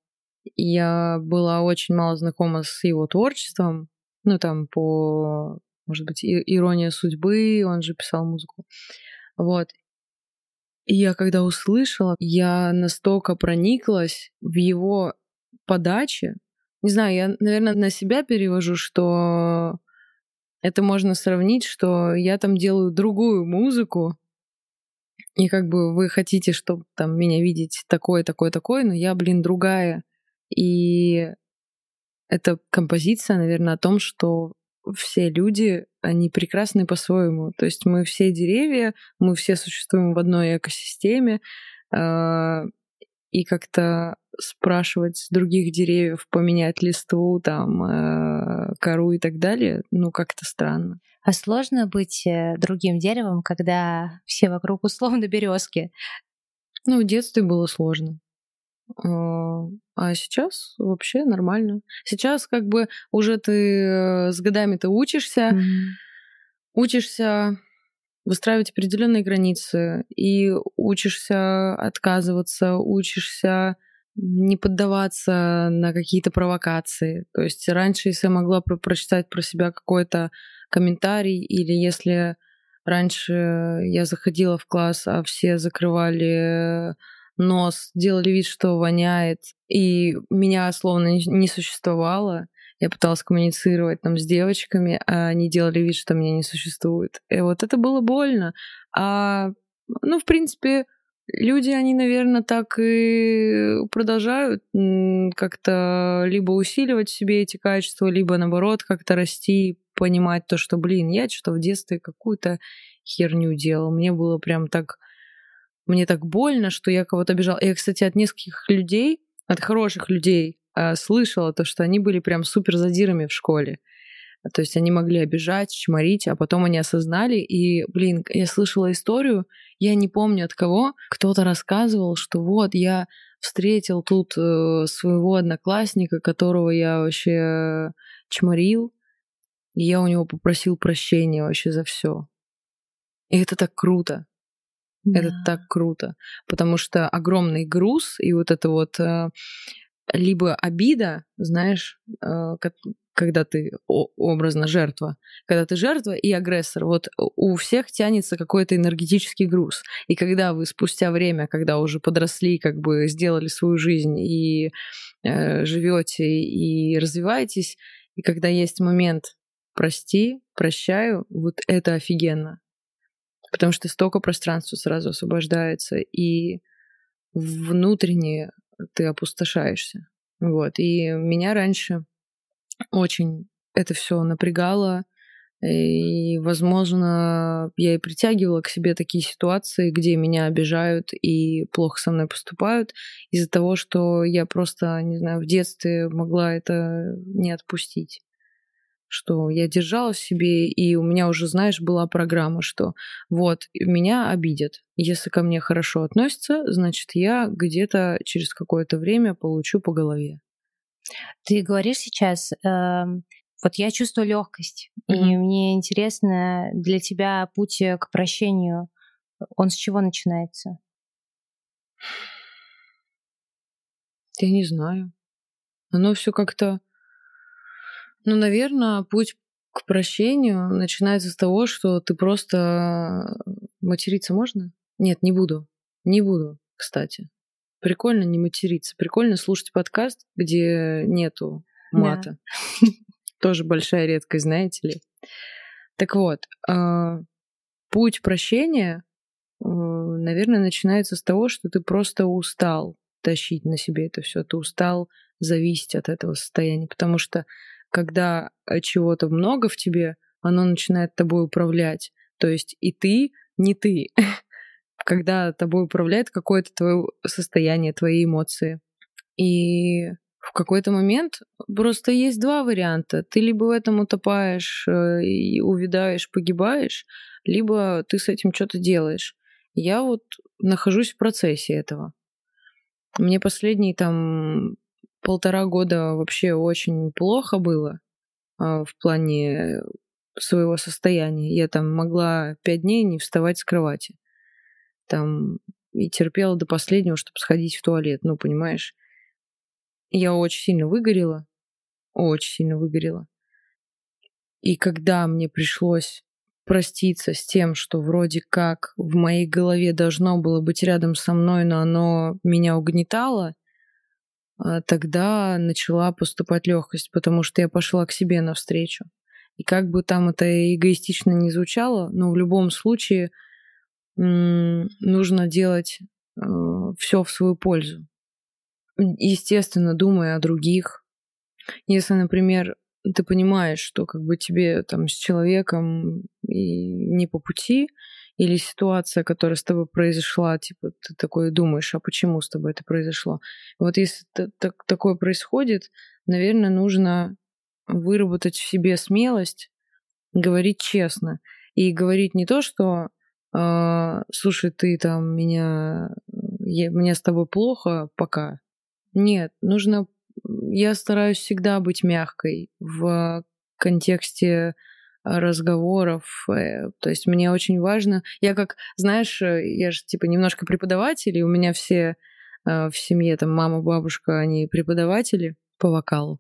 Я была очень мало знакома с его творчеством. Ну, там, по, может быть, ирония судьбы, он же писал музыку. Вот. И я когда услышала, я настолько прониклась в его подаче. Не знаю, я, наверное, на себя перевожу, что это можно сравнить, что я там делаю другую музыку, и как бы вы хотите, чтобы там меня видеть такой, такой, такой, но я, блин, другая. И эта композиция, наверное, о том, что все люди, они прекрасны по-своему. То есть мы все деревья, мы все существуем в одной экосистеме, а, и как-то спрашивать других деревьев поменять листву, там, э, кору и так далее, ну, как-то странно. А сложно быть э, другим деревом, когда все вокруг условно березки? Ну, в детстве было сложно. А, а сейчас вообще нормально. Сейчас как бы уже ты э, с годами ты учишься, mm-hmm. учишься выстраивать определенные границы и учишься отказываться, учишься не поддаваться на какие-то провокации. То есть раньше, если я могла про прочитать про себя какой-то комментарий, или если раньше я заходила в класс, а все закрывали нос, делали вид, что воняет, и меня словно не существовало, я пыталась коммуницировать там с девочками, а они делали вид, что меня не существует. И вот это было больно. А, ну, в принципе, люди, они, наверное, так и продолжают как-то либо усиливать в себе эти качества, либо, наоборот, как-то расти, понимать то, что, блин, я что-то в детстве какую-то херню делал. Мне было прям так... Мне так больно, что я кого-то обижал. Я, кстати, от нескольких людей, от хороших людей, а, слышала то, что они были прям супер задирами в школе. То есть они могли обижать, чморить, а потом они осознали. И, блин, я слышала историю, я не помню от кого, кто-то рассказывал, что вот я встретил тут э, своего одноклассника, которого я вообще чморил, и я у него попросил прощения вообще за все. И это так круто. Да. Это так круто, потому что огромный груз и вот это вот э, либо обида, знаешь, э, когда ты образно жертва, когда ты жертва и агрессор, вот у всех тянется какой-то энергетический груз. И когда вы спустя время, когда уже подросли, как бы сделали свою жизнь и э, живете и развиваетесь, и когда есть момент прости, прощаю, вот это офигенно. Потому что столько пространства сразу освобождается, и внутренне ты опустошаешься. Вот. И меня раньше очень это все напрягало. И, возможно, я и притягивала к себе такие ситуации, где меня обижают и плохо со мной поступают из-за того, что я просто, не знаю, в детстве могла это не отпустить что я держала в себе, и у меня уже, знаешь, была программа, что вот, меня обидят. Если ко мне хорошо относятся, значит, я где-то через какое-то время получу по голове. Ты говоришь сейчас, э, вот я чувствую легкость, mm-hmm. и мне интересно для тебя путь к прощению, он с чего начинается? Я не знаю. Оно все как-то ну, наверное, путь к прощению начинается с того, что ты просто материться можно? Нет, не буду. Не буду, кстати. Прикольно не материться. Прикольно слушать подкаст, где нету мата. Да. Тоже большая редкость, знаете ли. Так вот, а, путь прощения, э, наверное, начинается с того, что ты просто устал тащить на себе это все. Ты устал зависеть от этого состояния, потому что когда э, чего-то много в тебе, оно начинает тобой управлять. То есть и ты не ты. когда тобой управляет какое-то твое состояние, твои эмоции. И в какой-то момент просто есть два варианта. Ты либо в этом утопаешь э, и увядаешь, погибаешь, либо ты с этим что-то делаешь. Я вот нахожусь в процессе этого. Мне последние там полтора года вообще очень плохо было а, в плане своего состояния. Я там могла пять дней не вставать с кровати. Там и терпела до последнего, чтобы сходить в туалет, ну, понимаешь. Я очень сильно выгорела, очень сильно выгорела. И когда мне пришлось проститься с тем, что вроде как в моей голове должно было быть рядом со мной, но оно меня угнетало — а, тогда начала поступать легкость, потому что я пошла к себе навстречу. И как бы там это эгоистично не звучало, но в любом случае нужно делать э, все в свою пользу. Естественно, думая о других. Если, например, ты понимаешь, что как бы тебе там с человеком и не по пути, или ситуация, которая с тобой произошла, типа ты такой думаешь, а почему с тобой это произошло? Вот если так, такое происходит, наверное, нужно выработать в себе смелость, говорить честно и говорить не то, что слушай, ты там меня, я, мне с тобой плохо пока. Нет, нужно, я стараюсь всегда быть мягкой в контексте разговоров. Э, то есть мне очень важно. Я как, знаешь, э, я же типа немножко преподаватель, и у меня все э, в семье, там мама, бабушка, они преподаватели по вокалу.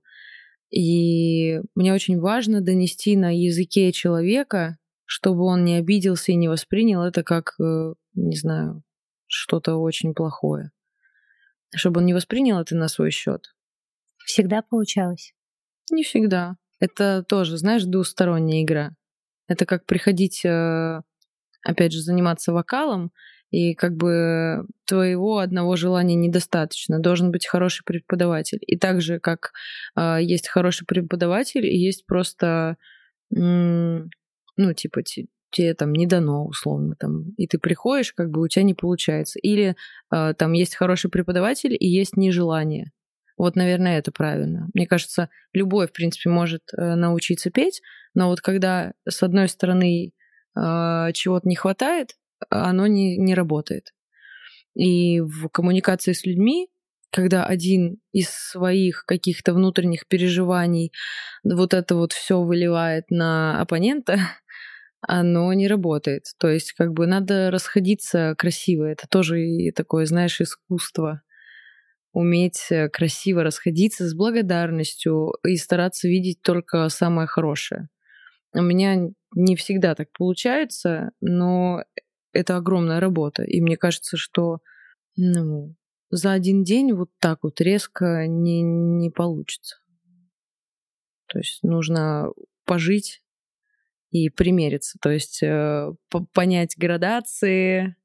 И мне очень важно донести на языке человека, чтобы он не обиделся и не воспринял это как, не знаю, что-то очень плохое. Чтобы он не воспринял это на свой счет. Всегда получалось? Не всегда. Это тоже, знаешь, двусторонняя игра. Это как приходить, э, опять же, заниматься вокалом, и как бы твоего одного желания недостаточно. Должен быть хороший преподаватель. И так же, как э, есть хороший преподаватель, есть просто, ну, типа, тебе там не дано, условно, там, и ты приходишь, как бы у тебя не получается. Или э, там есть хороший преподаватель и есть нежелание. Вот, наверное, это правильно. Мне кажется, любой, в принципе, может э, научиться петь, но вот когда с одной стороны э, чего-то не хватает, оно не, не работает. И в коммуникации с людьми, когда один из своих каких-то внутренних переживаний вот это вот все выливает на оппонента, оно не работает. То есть как бы надо расходиться красиво. Это тоже такое, знаешь, искусство уметь э, красиво расходиться с благодарностью и стараться видеть только самое хорошее. У меня не всегда так получается, но это огромная работа. И мне кажется, что ну, за один день вот так вот резко не, не получится. То есть нужно пожить и примериться, то есть э, понять градации,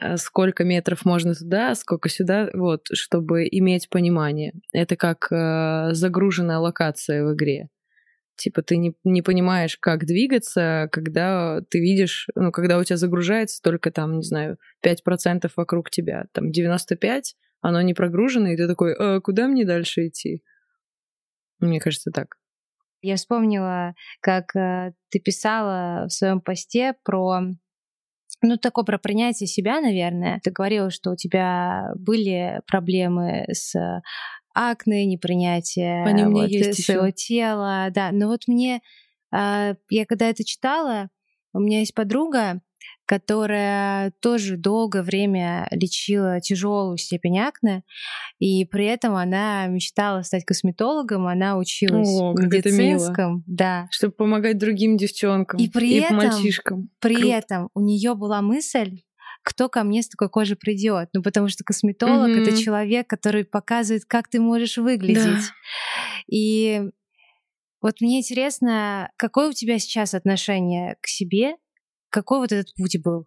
э, сколько метров можно туда, сколько сюда, вот, чтобы иметь понимание. Это как э, загруженная локация в игре. Типа ты не, не понимаешь, как двигаться, когда ты видишь, ну, когда у тебя загружается только там, не знаю, 5% вокруг тебя, там 95%, оно не прогружено, и ты такой, а куда мне дальше идти? Мне кажется, так. Я вспомнила, как э, ты писала в своем посте про ну, такое про принятие себя, наверное. Ты говорила, что у тебя были проблемы с акне, непринятие Они вот, есть своего еще. тела. Да, но вот мне, э, я когда это читала, у меня есть подруга, которая тоже долгое время лечила тяжелую степень акне, и при этом она мечтала стать косметологом, она училась О, в медицинском, да. Чтобы помогать другим девчонкам и, при и этом, мальчишкам. При Круто. этом у нее была мысль, кто ко мне с такой кожей придет. Ну, потому что косметолог Мгм. это человек, который показывает, как ты можешь выглядеть. Да. И вот мне интересно, какое у тебя сейчас отношение к себе? Какой вот этот путь был?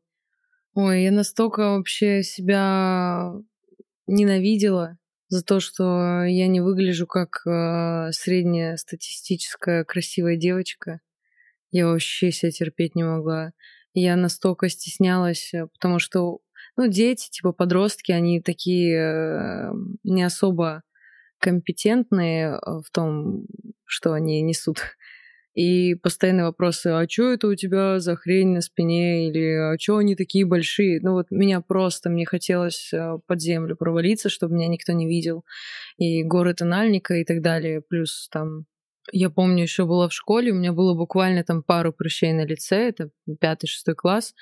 Ой, я настолько вообще себя ненавидела за то, что я не выгляжу как э, средняя статистическая красивая девочка. Я вообще себя терпеть не могла. Я настолько стеснялась, э, потому что, ну, дети, типа подростки, они такие э, не особо компетентные э, в том, что они несут. И постоянные вопросы, а что это у тебя за хрень на спине? Или а что они такие большие? Ну вот меня просто, мне хотелось э, под землю провалиться, чтобы меня никто не видел. И горы тональника и так далее. Плюс там я помню, еще была в школе, у меня было буквально там пару прыщей на лице, это пятый-шестой класс.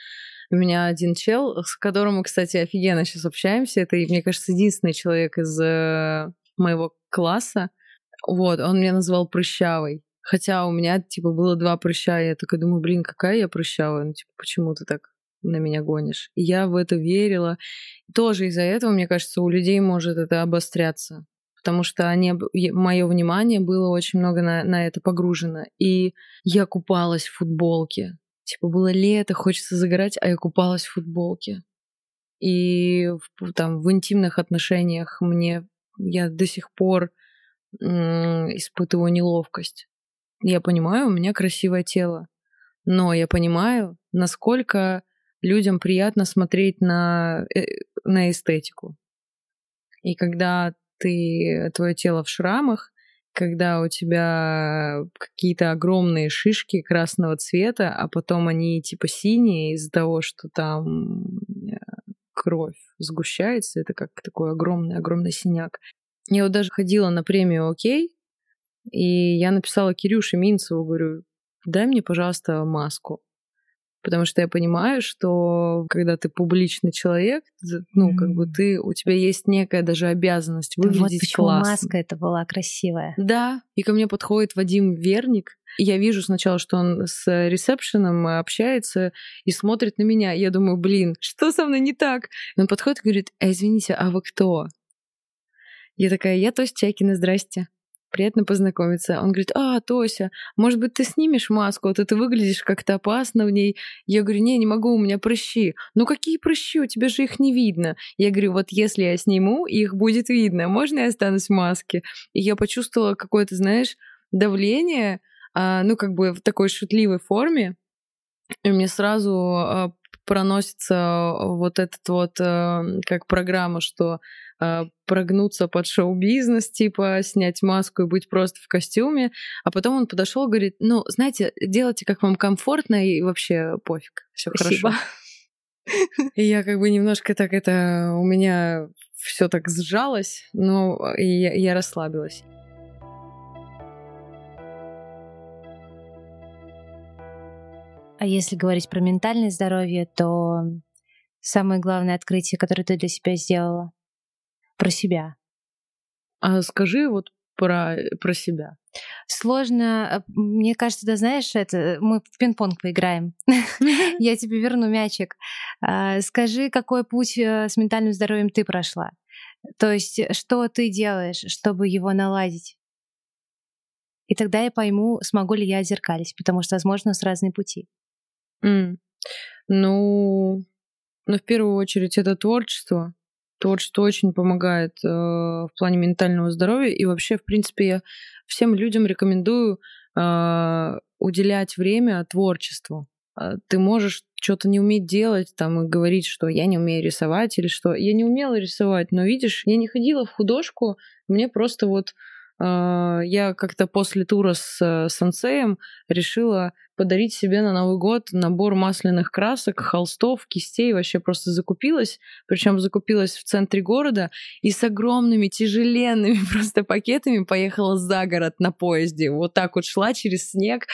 У меня один чел, с которым мы, кстати, офигенно сейчас общаемся. Это, мне кажется, единственный человек из э, моего класса. Вот, он меня назвал прыщавой. Хотя у меня, типа, было два прыща, и я такая думаю, блин, какая я прыщавая, ну, типа, почему ты так на меня гонишь? И я в это верила. Тоже из-за этого, мне кажется, у людей может это обостряться. Потому что они, мое внимание было очень много на, на это погружено. И я купалась в футболке. Типа было лето, хочется загорать, а я купалась в футболке. И в, там в интимных отношениях мне я до сих пор испытываю неловкость. Я понимаю, у меня красивое тело, но я понимаю, насколько людям приятно смотреть на, э, на эстетику. И когда ты, твое тело в шрамах, когда у тебя какие-то огромные шишки красного цвета, а потом они типа синие из-за того, что там э, кровь сгущается, это как такой огромный-огромный синяк. Я вот даже ходила на премию «Окей», и я написала Кирюше Минцеву, говорю, дай мне, пожалуйста, маску. Потому что я понимаю, что когда ты публичный человек, ну, mm. как бы ты, у тебя есть некая даже обязанность выглядеть вот почему классно. маска это была красивая. Да, и ко мне подходит Вадим Верник, я вижу сначала, что он с ресепшеном общается и смотрит на меня. Я думаю, блин, что со мной не так? И он подходит и говорит, а извините, а вы кто? Я такая, я Тося Чайкина, здрасте приятно познакомиться. Он говорит, а, Тося, может быть, ты снимешь маску, а то ты выглядишь как-то опасно в ней. Я говорю, не, не могу, у меня прыщи. Ну какие прыщи, у тебя же их не видно. Я говорю, вот если я сниму, их будет видно, можно я останусь в маске? И я почувствовала какое-то, знаешь, давление, а, ну как бы в такой шутливой форме, и мне сразу а, проносится вот этот вот, а, как программа, что а, прогнуться под шоу-бизнес, типа снять маску и быть просто в костюме. А потом он подошел и говорит, ну, знаете, делайте, как вам комфортно, и вообще пофиг, все хорошо. И я как бы немножко так это у меня все так сжалось, но я, я расслабилась. А если говорить про ментальное здоровье, то самое главное открытие, которое ты для себя сделала, про себя. А скажи вот про, про себя. Сложно, мне кажется, да знаешь, это мы в пинг-понг поиграем. Я тебе верну мячик. А, скажи, какой путь э, с ментальным здоровьем ты прошла? То есть, что ты делаешь, чтобы его наладить? И тогда я пойму, смогу ли я отзеркалить, потому что, возможно, у нас разные пути. Mm. Ну, ну, в первую очередь, это творчество. Творчество очень помогает э, в плане ментального здоровья. И вообще, в принципе, я всем людям рекомендую э, уделять время творчеству. А, ты можешь что-то не уметь делать, там, и говорить, что я не умею рисовать, или что я не умела рисовать, но видишь, я не ходила в художку, мне просто вот а, я как-то после тура с э, сенсеем решила подарить себе на Новый год набор масляных красок, холстов, кистей, вообще просто закупилась, причем закупилась в центре города и с огромными тяжеленными просто пакетами поехала за город на поезде, вот так вот шла через снег,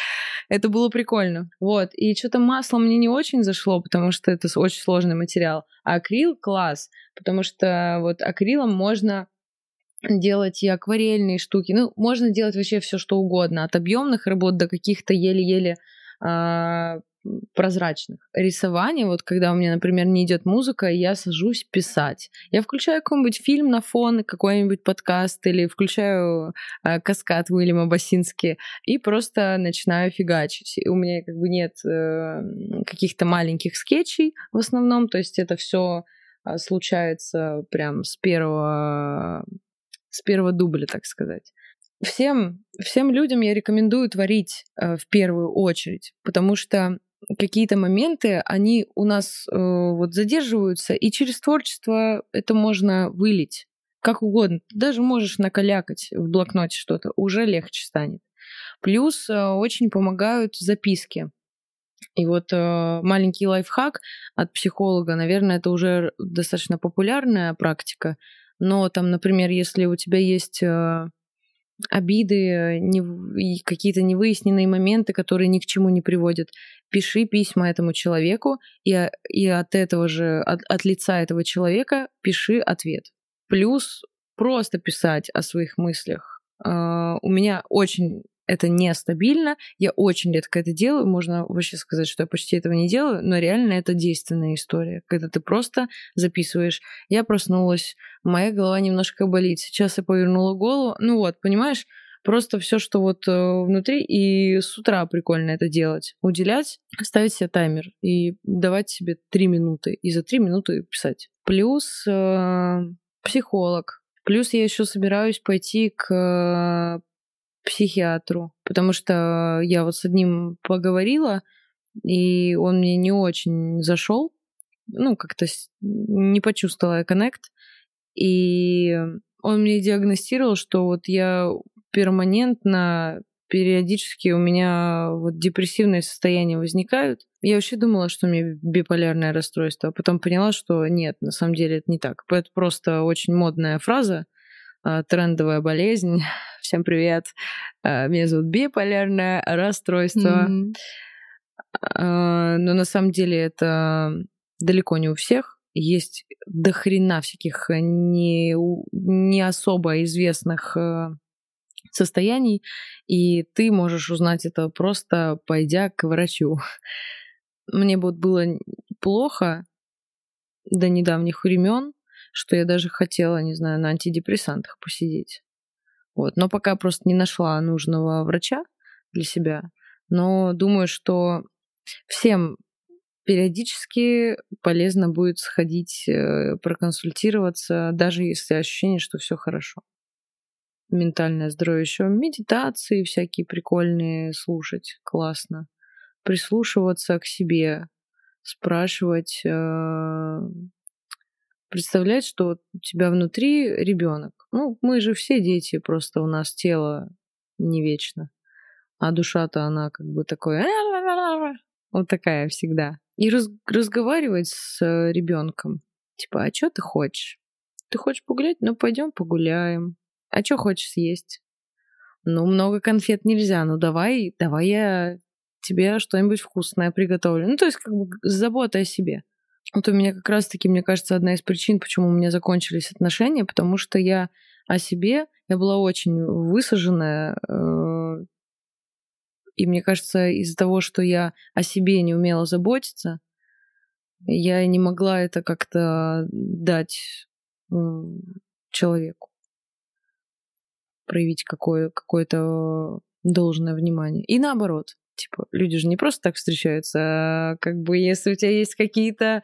это было прикольно, вот, и что-то масло мне не очень зашло, потому что это очень сложный материал, а акрил класс, потому что вот акрилом можно делать и акварельные штуки. Ну, можно делать вообще все, что угодно. От объемных работ до каких-то еле-еле а, прозрачных. Рисование, вот когда у меня, например, не идет музыка, я сажусь писать. Я включаю какой-нибудь фильм на фон, какой-нибудь подкаст или включаю э, каскад Уильяма Басински и просто начинаю фигачить. И у меня как бы нет э, каких-то маленьких скетчей в основном, то есть это все э, случается прям с первого с первого дубля, так сказать. Всем, всем людям я рекомендую творить э, в первую очередь, потому что какие-то моменты, они у нас э, вот задерживаются, и через творчество это можно вылить как угодно. Ты даже можешь накалякать в блокноте что-то, уже легче станет. Плюс э, очень помогают записки. И вот э, маленький лайфхак от психолога, наверное, это уже достаточно популярная практика. Но там, например, если у тебя есть э, обиды, не, какие-то невыясненные моменты, которые ни к чему не приводят, пиши письма этому человеку, и, и от этого же, от, от лица этого человека пиши ответ. Плюс просто писать о своих мыслях. Uh, у меня очень это нестабильно. Я очень редко это делаю. Можно вообще сказать, что я почти этого не делаю, но реально это действенная история, когда ты просто записываешь. Я проснулась, моя голова немножко болит. Сейчас я повернула голову. Ну вот, понимаешь? Просто все, что вот э, внутри, и с утра прикольно это делать. Уделять, ставить себе таймер и давать себе три минуты. И за три минуты писать. Плюс э, психолог. Плюс я еще собираюсь пойти к психиатру, потому что я вот с одним поговорила, и он мне не очень зашел, ну, как-то не почувствовала я коннект, и он мне диагностировал, что вот я перманентно, периодически у меня вот депрессивные состояния возникают. Я вообще думала, что у меня биполярное расстройство, а потом поняла, что нет, на самом деле это не так. Это просто очень модная фраза, а, трендовая болезнь. Всем привет. А, меня зовут биполярное расстройство. Mm-hmm. Но на самом деле это далеко не у всех. Есть дохрена всяких не, не особо известных состояний, и ты можешь узнать это просто пойдя к врачу. Мне вот было плохо до недавних времен, что я даже хотела, не знаю, на антидепрессантах посидеть. Вот. Но пока просто не нашла нужного врача для себя. Но думаю, что всем периодически полезно будет сходить, э, проконсультироваться, даже если ощущение, что все хорошо. Ментальное здоровье еще медитации всякие прикольные слушать, классно. Прислушиваться к себе, спрашивать, э, представлять, что у тебя внутри ребенок. Ну, мы же все дети, просто у нас тело не вечно. А душа-то она как бы такой... Вот такая всегда. И раз, разговаривать с ребенком. Типа, а что ты хочешь? Ты хочешь погулять? Ну, пойдем погуляем. А что хочешь съесть? Ну, много конфет нельзя. Ну, давай, давай я тебе что-нибудь вкусное приготовлю. Ну, то есть, как бы забота о себе. Вот у меня как раз-таки, мне кажется, одна из причин, почему у меня закончились отношения, потому что я о себе Я была очень высаженная. Э, и мне кажется, из-за того, что я о себе не умела заботиться, я не могла это как-то дать человеку. Проявить какое- какое-то должное внимание. И наоборот. Типа, люди же не просто так встречаются, а как бы если у тебя есть какие-то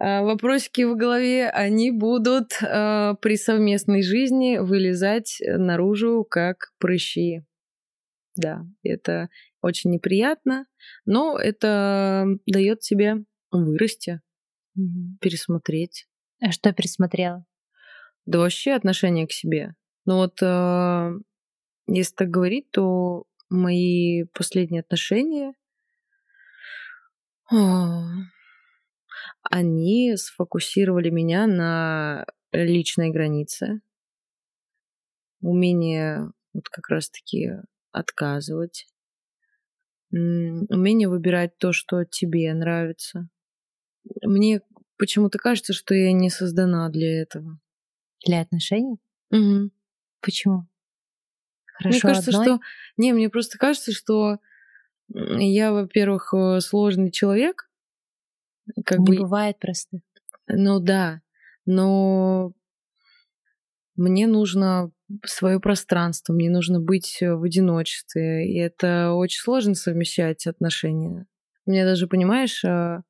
а, вопросики в голове, они будут а, при совместной жизни вылезать наружу как прыщи. Да, это очень неприятно, но это дает тебе вырасти, пересмотреть. А что пересмотрела? Да вообще отношение к себе. Ну вот, э, если так говорить, то мои последние отношения, они сфокусировали меня на личной границе, умение вот как раз-таки отказывать, умение выбирать то, что тебе нравится. Мне почему-то кажется, что я не создана для этого. Для отношений? Угу. Почему? Хорошо мне кажется, одной? что... Не, мне просто кажется, что я, во-первых, э, сложный человек. Как не бы... бывает простых. Ну да, но мне нужно свое пространство, мне нужно быть в одиночестве, и это очень сложно совмещать отношения. У меня даже, понимаешь, э,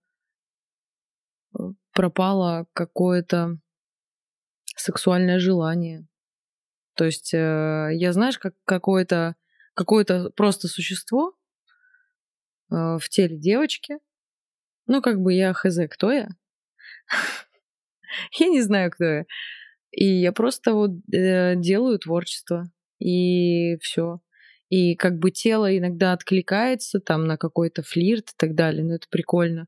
пропало какое-то сексуальное желание. То есть э, я, знаешь, как какое-то какое-то просто существо э, в теле девочки. Ну, как бы я хз, кто я? я не знаю, кто я. И я просто вот э, делаю творчество. И все. И как бы тело иногда откликается там на какой-то флирт и так далее. Ну, это прикольно.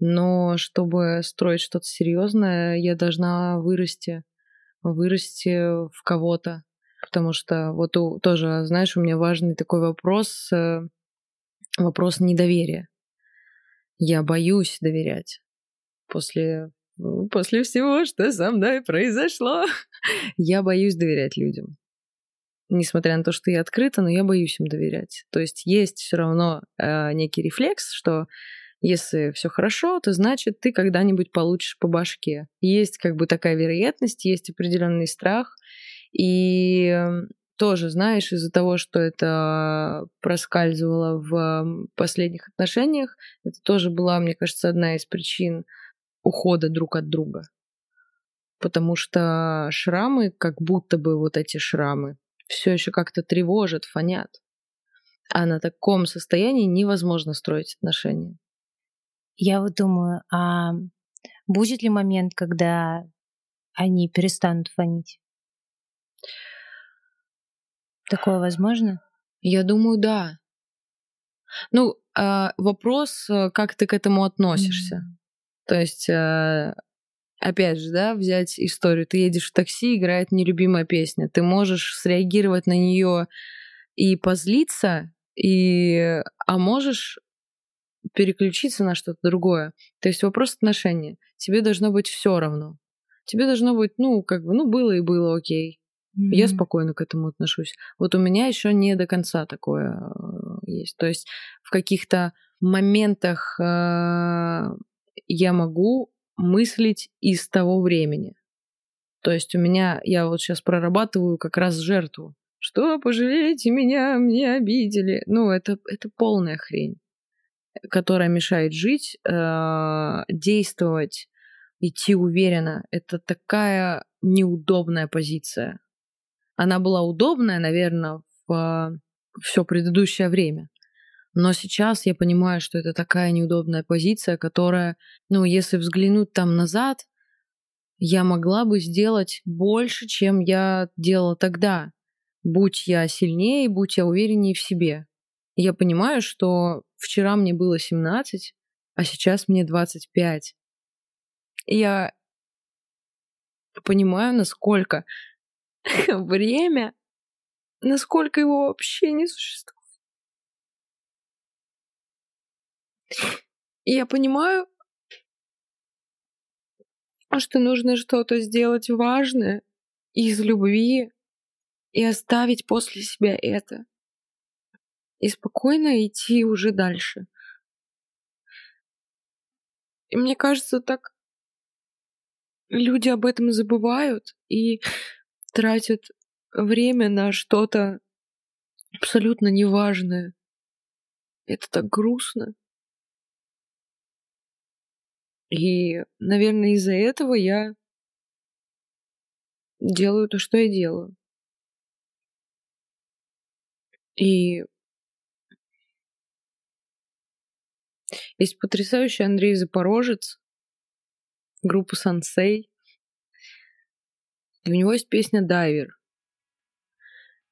Но чтобы строить что-то серьезное, я должна вырасти вырасти в кого-то. Потому что вот у, тоже, знаешь, у меня важный такой вопрос, э, вопрос недоверия. Я боюсь доверять после, ну, после всего, что со мной произошло. я боюсь доверять людям. Несмотря на то, что я открыта, но я боюсь им доверять. То есть есть все равно э, некий рефлекс, что если все хорошо, то значит ты когда-нибудь получишь по башке. Есть как бы такая вероятность, есть определенный страх. И эм, тоже, знаешь, из-за того, что это проскальзывало в последних отношениях, это тоже была, мне кажется, одна из причин ухода друг от друга. Потому что шрамы, как будто бы вот эти шрамы, все еще как-то тревожат, фонят. А на таком состоянии невозможно строить отношения. Я вот думаю, а будет ли момент, когда они перестанут фонить? Такое возможно? Я думаю, да. Ну, э, вопрос, э, как ты к этому относишься. Mm-hmm. То есть, э, опять же, да, взять историю. Ты едешь в такси, играет нелюбимая песня. Ты можешь среагировать на нее и позлиться, и, а можешь переключиться на что-то другое. То есть вопрос отношения. Тебе должно быть все равно. Тебе должно быть, ну, как бы, ну, было и было, окей. Mm-hmm. Я спокойно к этому отношусь. Вот у меня еще не до конца такое э, есть. То есть в каких-то моментах э, я могу мыслить из того времени. То есть у меня, я вот сейчас прорабатываю как раз жертву. Что, пожалейте меня, мне обидели. Ну, это, это полная хрень которая мешает жить, э, действовать, идти уверенно. Это такая неудобная позиция. Она была удобная, наверное, в все предыдущее время. Но сейчас я понимаю, что это такая неудобная позиция, которая, ну, если взглянуть там назад, я могла бы сделать больше, чем я делала тогда. Будь я сильнее, будь я увереннее в себе. Я понимаю, что вчера мне было 17, а сейчас мне 25. И я понимаю, насколько время, насколько его вообще не существует. И я понимаю, что нужно что-то сделать важное из любви, и оставить после себя это. И спокойно идти уже дальше. И мне кажется, так люди об этом забывают и тратят время на что-то абсолютно неважное. Это так грустно. И, наверное, из-за этого я делаю то, что я делаю. И есть потрясающий Андрей Запорожец, группа Сансей. И у него есть песня «Дайвер».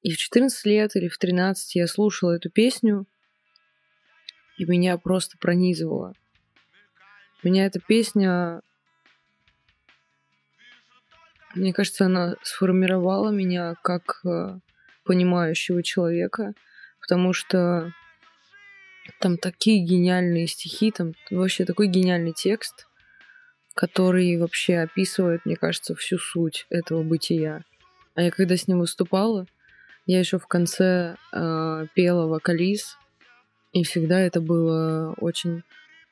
И в 14 лет или в 13 я слушала эту песню, и меня просто пронизывало. Меня эта песня, мне кажется, она сформировала меня как э, понимающего человека, потому что там такие гениальные стихи, там вообще такой гениальный текст, который вообще описывает, мне кажется, всю суть этого бытия. А я когда с ним выступала, я еще в конце э, пела вокализ, и всегда это было очень,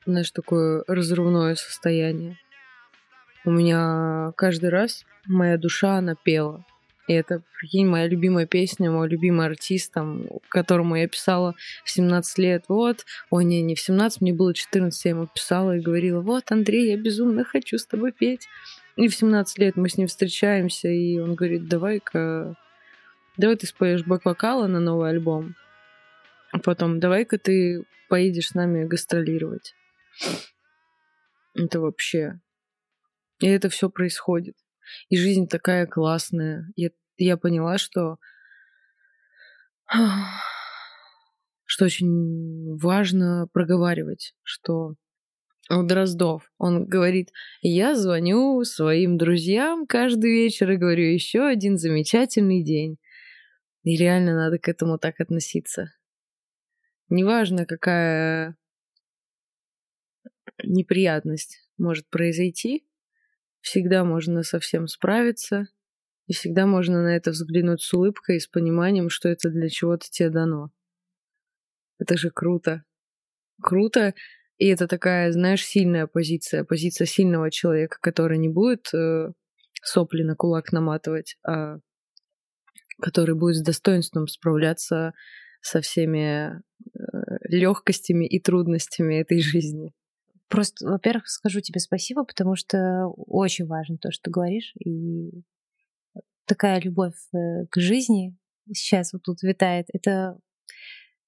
знаешь, такое разрывное состояние. У меня каждый раз моя душа, она пела. И это, прикинь, моя любимая песня, мой любимый артист, там, которому я писала в 17 лет. Вот, ой, не, не в 17, мне было 14, я ему писала и говорила, вот, Андрей, я безумно хочу с тобой петь. И в 17 лет мы с ним встречаемся, и он говорит, давай-ка, давай ты споешь бэк-вокала на новый альбом, а потом давай-ка ты поедешь с нами гастролировать. Это вообще... И это все происходит. И жизнь такая классная. Я, я поняла, что что очень важно проговаривать, что у Дроздов, он говорит, я звоню своим друзьям каждый вечер и говорю, еще один замечательный день. И реально надо к этому так относиться. Неважно, какая неприятность может произойти, Всегда можно со всем справиться, и всегда можно на это взглянуть с улыбкой и с пониманием, что это для чего-то тебе дано. Это же круто. Круто, и это такая, знаешь, сильная позиция, позиция сильного человека, который не будет э, сопли на кулак наматывать, а который будет с достоинством справляться со всеми э, легкостями и трудностями этой жизни. Просто, во-первых, скажу тебе спасибо, потому что очень важно то, что ты говоришь. И такая любовь э, к жизни сейчас вот тут витает. Это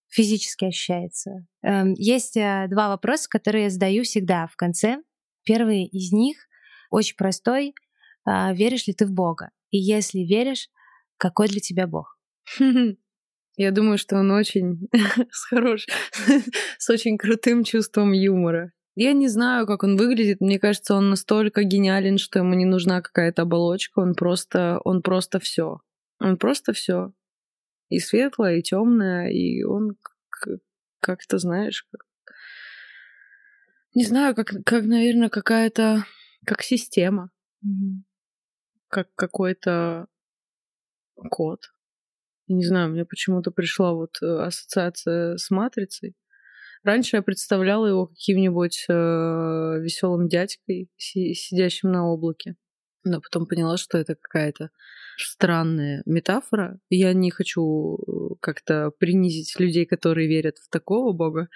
физически ощущается. Эм, есть э, два вопроса, которые я задаю всегда в конце. Первый из них очень простой. А, веришь ли ты в Бога? И если веришь, какой для тебя Бог? Я думаю, что он очень с хорош, с очень крутым чувством юмора. Я не знаю, как он выглядит. Мне кажется, он настолько гениален, что ему не нужна какая-то оболочка. Он просто, он просто все. Он просто все. И светлое, и темное, и он как-то, знаешь, как... не знаю, как, как, наверное, какая-то, как система, mm-hmm. как какой-то код. Не знаю, мне почему-то пришла вот э, ассоциация с матрицей. Раньше я представляла его каким-нибудь э, веселым дядькой, си- сидящим на облаке. Но потом поняла, что это какая-то странная метафора. Я не хочу э, как-то принизить людей, которые верят в такого бога.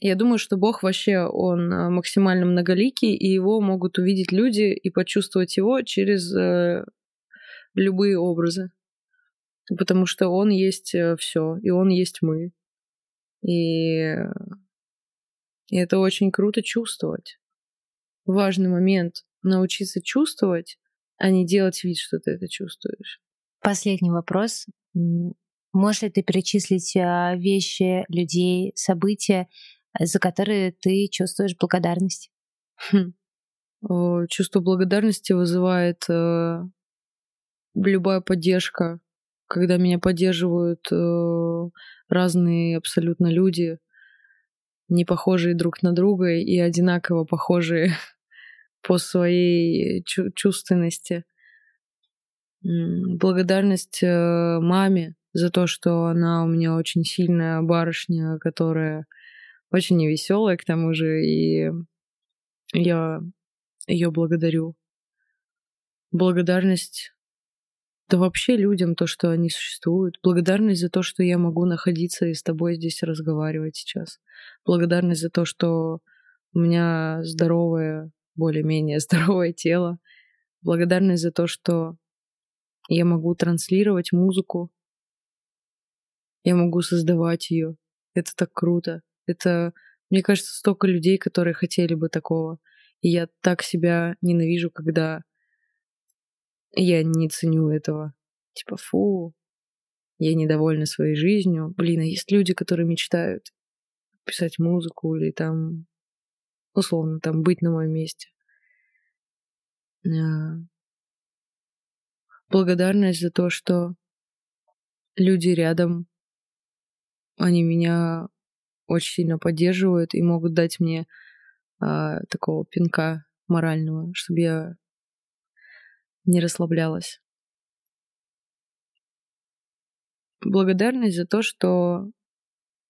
Я думаю, что Бог вообще, он э, максимально многоликий, и его могут увидеть люди и почувствовать его через э, любые образы. Потому что он есть э, все, и он есть мы. И, и это очень круто чувствовать. Важный момент научиться чувствовать, а не делать вид, что ты это чувствуешь. Последний вопрос. Можешь ли ты перечислить а, вещи, людей, события, за которые ты чувствуешь благодарность? Хм. Чувство благодарности вызывает э, любая поддержка, когда меня поддерживают э, разные абсолютно люди, не похожие друг на друга и одинаково похожие по своей чувственности. благодарность э, маме за то, что она у меня очень сильная барышня, которая очень невеселая к тому же, и я ее благодарю. Благодарность да вообще людям то, что они существуют. Благодарность за то, что я могу находиться и с тобой здесь разговаривать сейчас. Благодарность за то, что у меня здоровое, более-менее здоровое тело. Благодарность за то, что я могу транслировать музыку. Я могу создавать ее. Это так круто. Это, мне кажется, столько людей, которые хотели бы такого. И я так себя ненавижу, когда я не ценю этого. Типа, фу, я недовольна своей жизнью. Блин, а есть люди, которые мечтают писать музыку или там, условно, там быть на моем месте. А, благодарность за то, что люди рядом, они меня очень сильно поддерживают и могут дать мне а, такого пинка морального, чтобы я не расслаблялась. Благодарность за то, что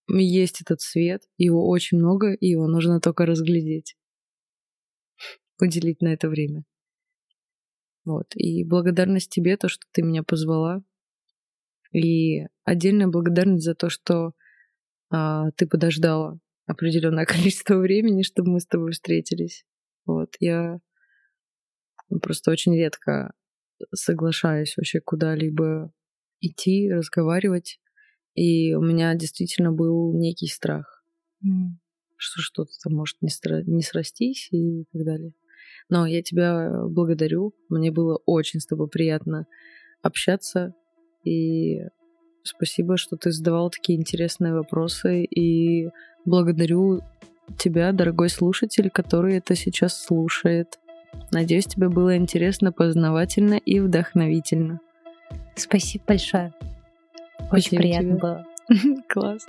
есть этот свет, его очень много, и его нужно только разглядеть, уделить на это время. Вот. И благодарность тебе, то, что ты меня позвала. И отдельная благодарность за то, что а, ты подождала определенное количество времени, чтобы мы с тобой встретились. Вот. Я просто очень редко соглашаюсь вообще куда-либо идти, разговаривать. И у меня действительно был некий страх, mm. что что-то там может не, стра- не срастись и так далее. Но я тебя благодарю. Мне было очень с тобой приятно общаться. И спасибо, что ты задавал такие интересные вопросы. И благодарю тебя, дорогой слушатель, который это сейчас слушает. Надеюсь, тебе было интересно, познавательно и вдохновительно. Спасибо большое. Очень Спасибо приятно тебе. было. Класс.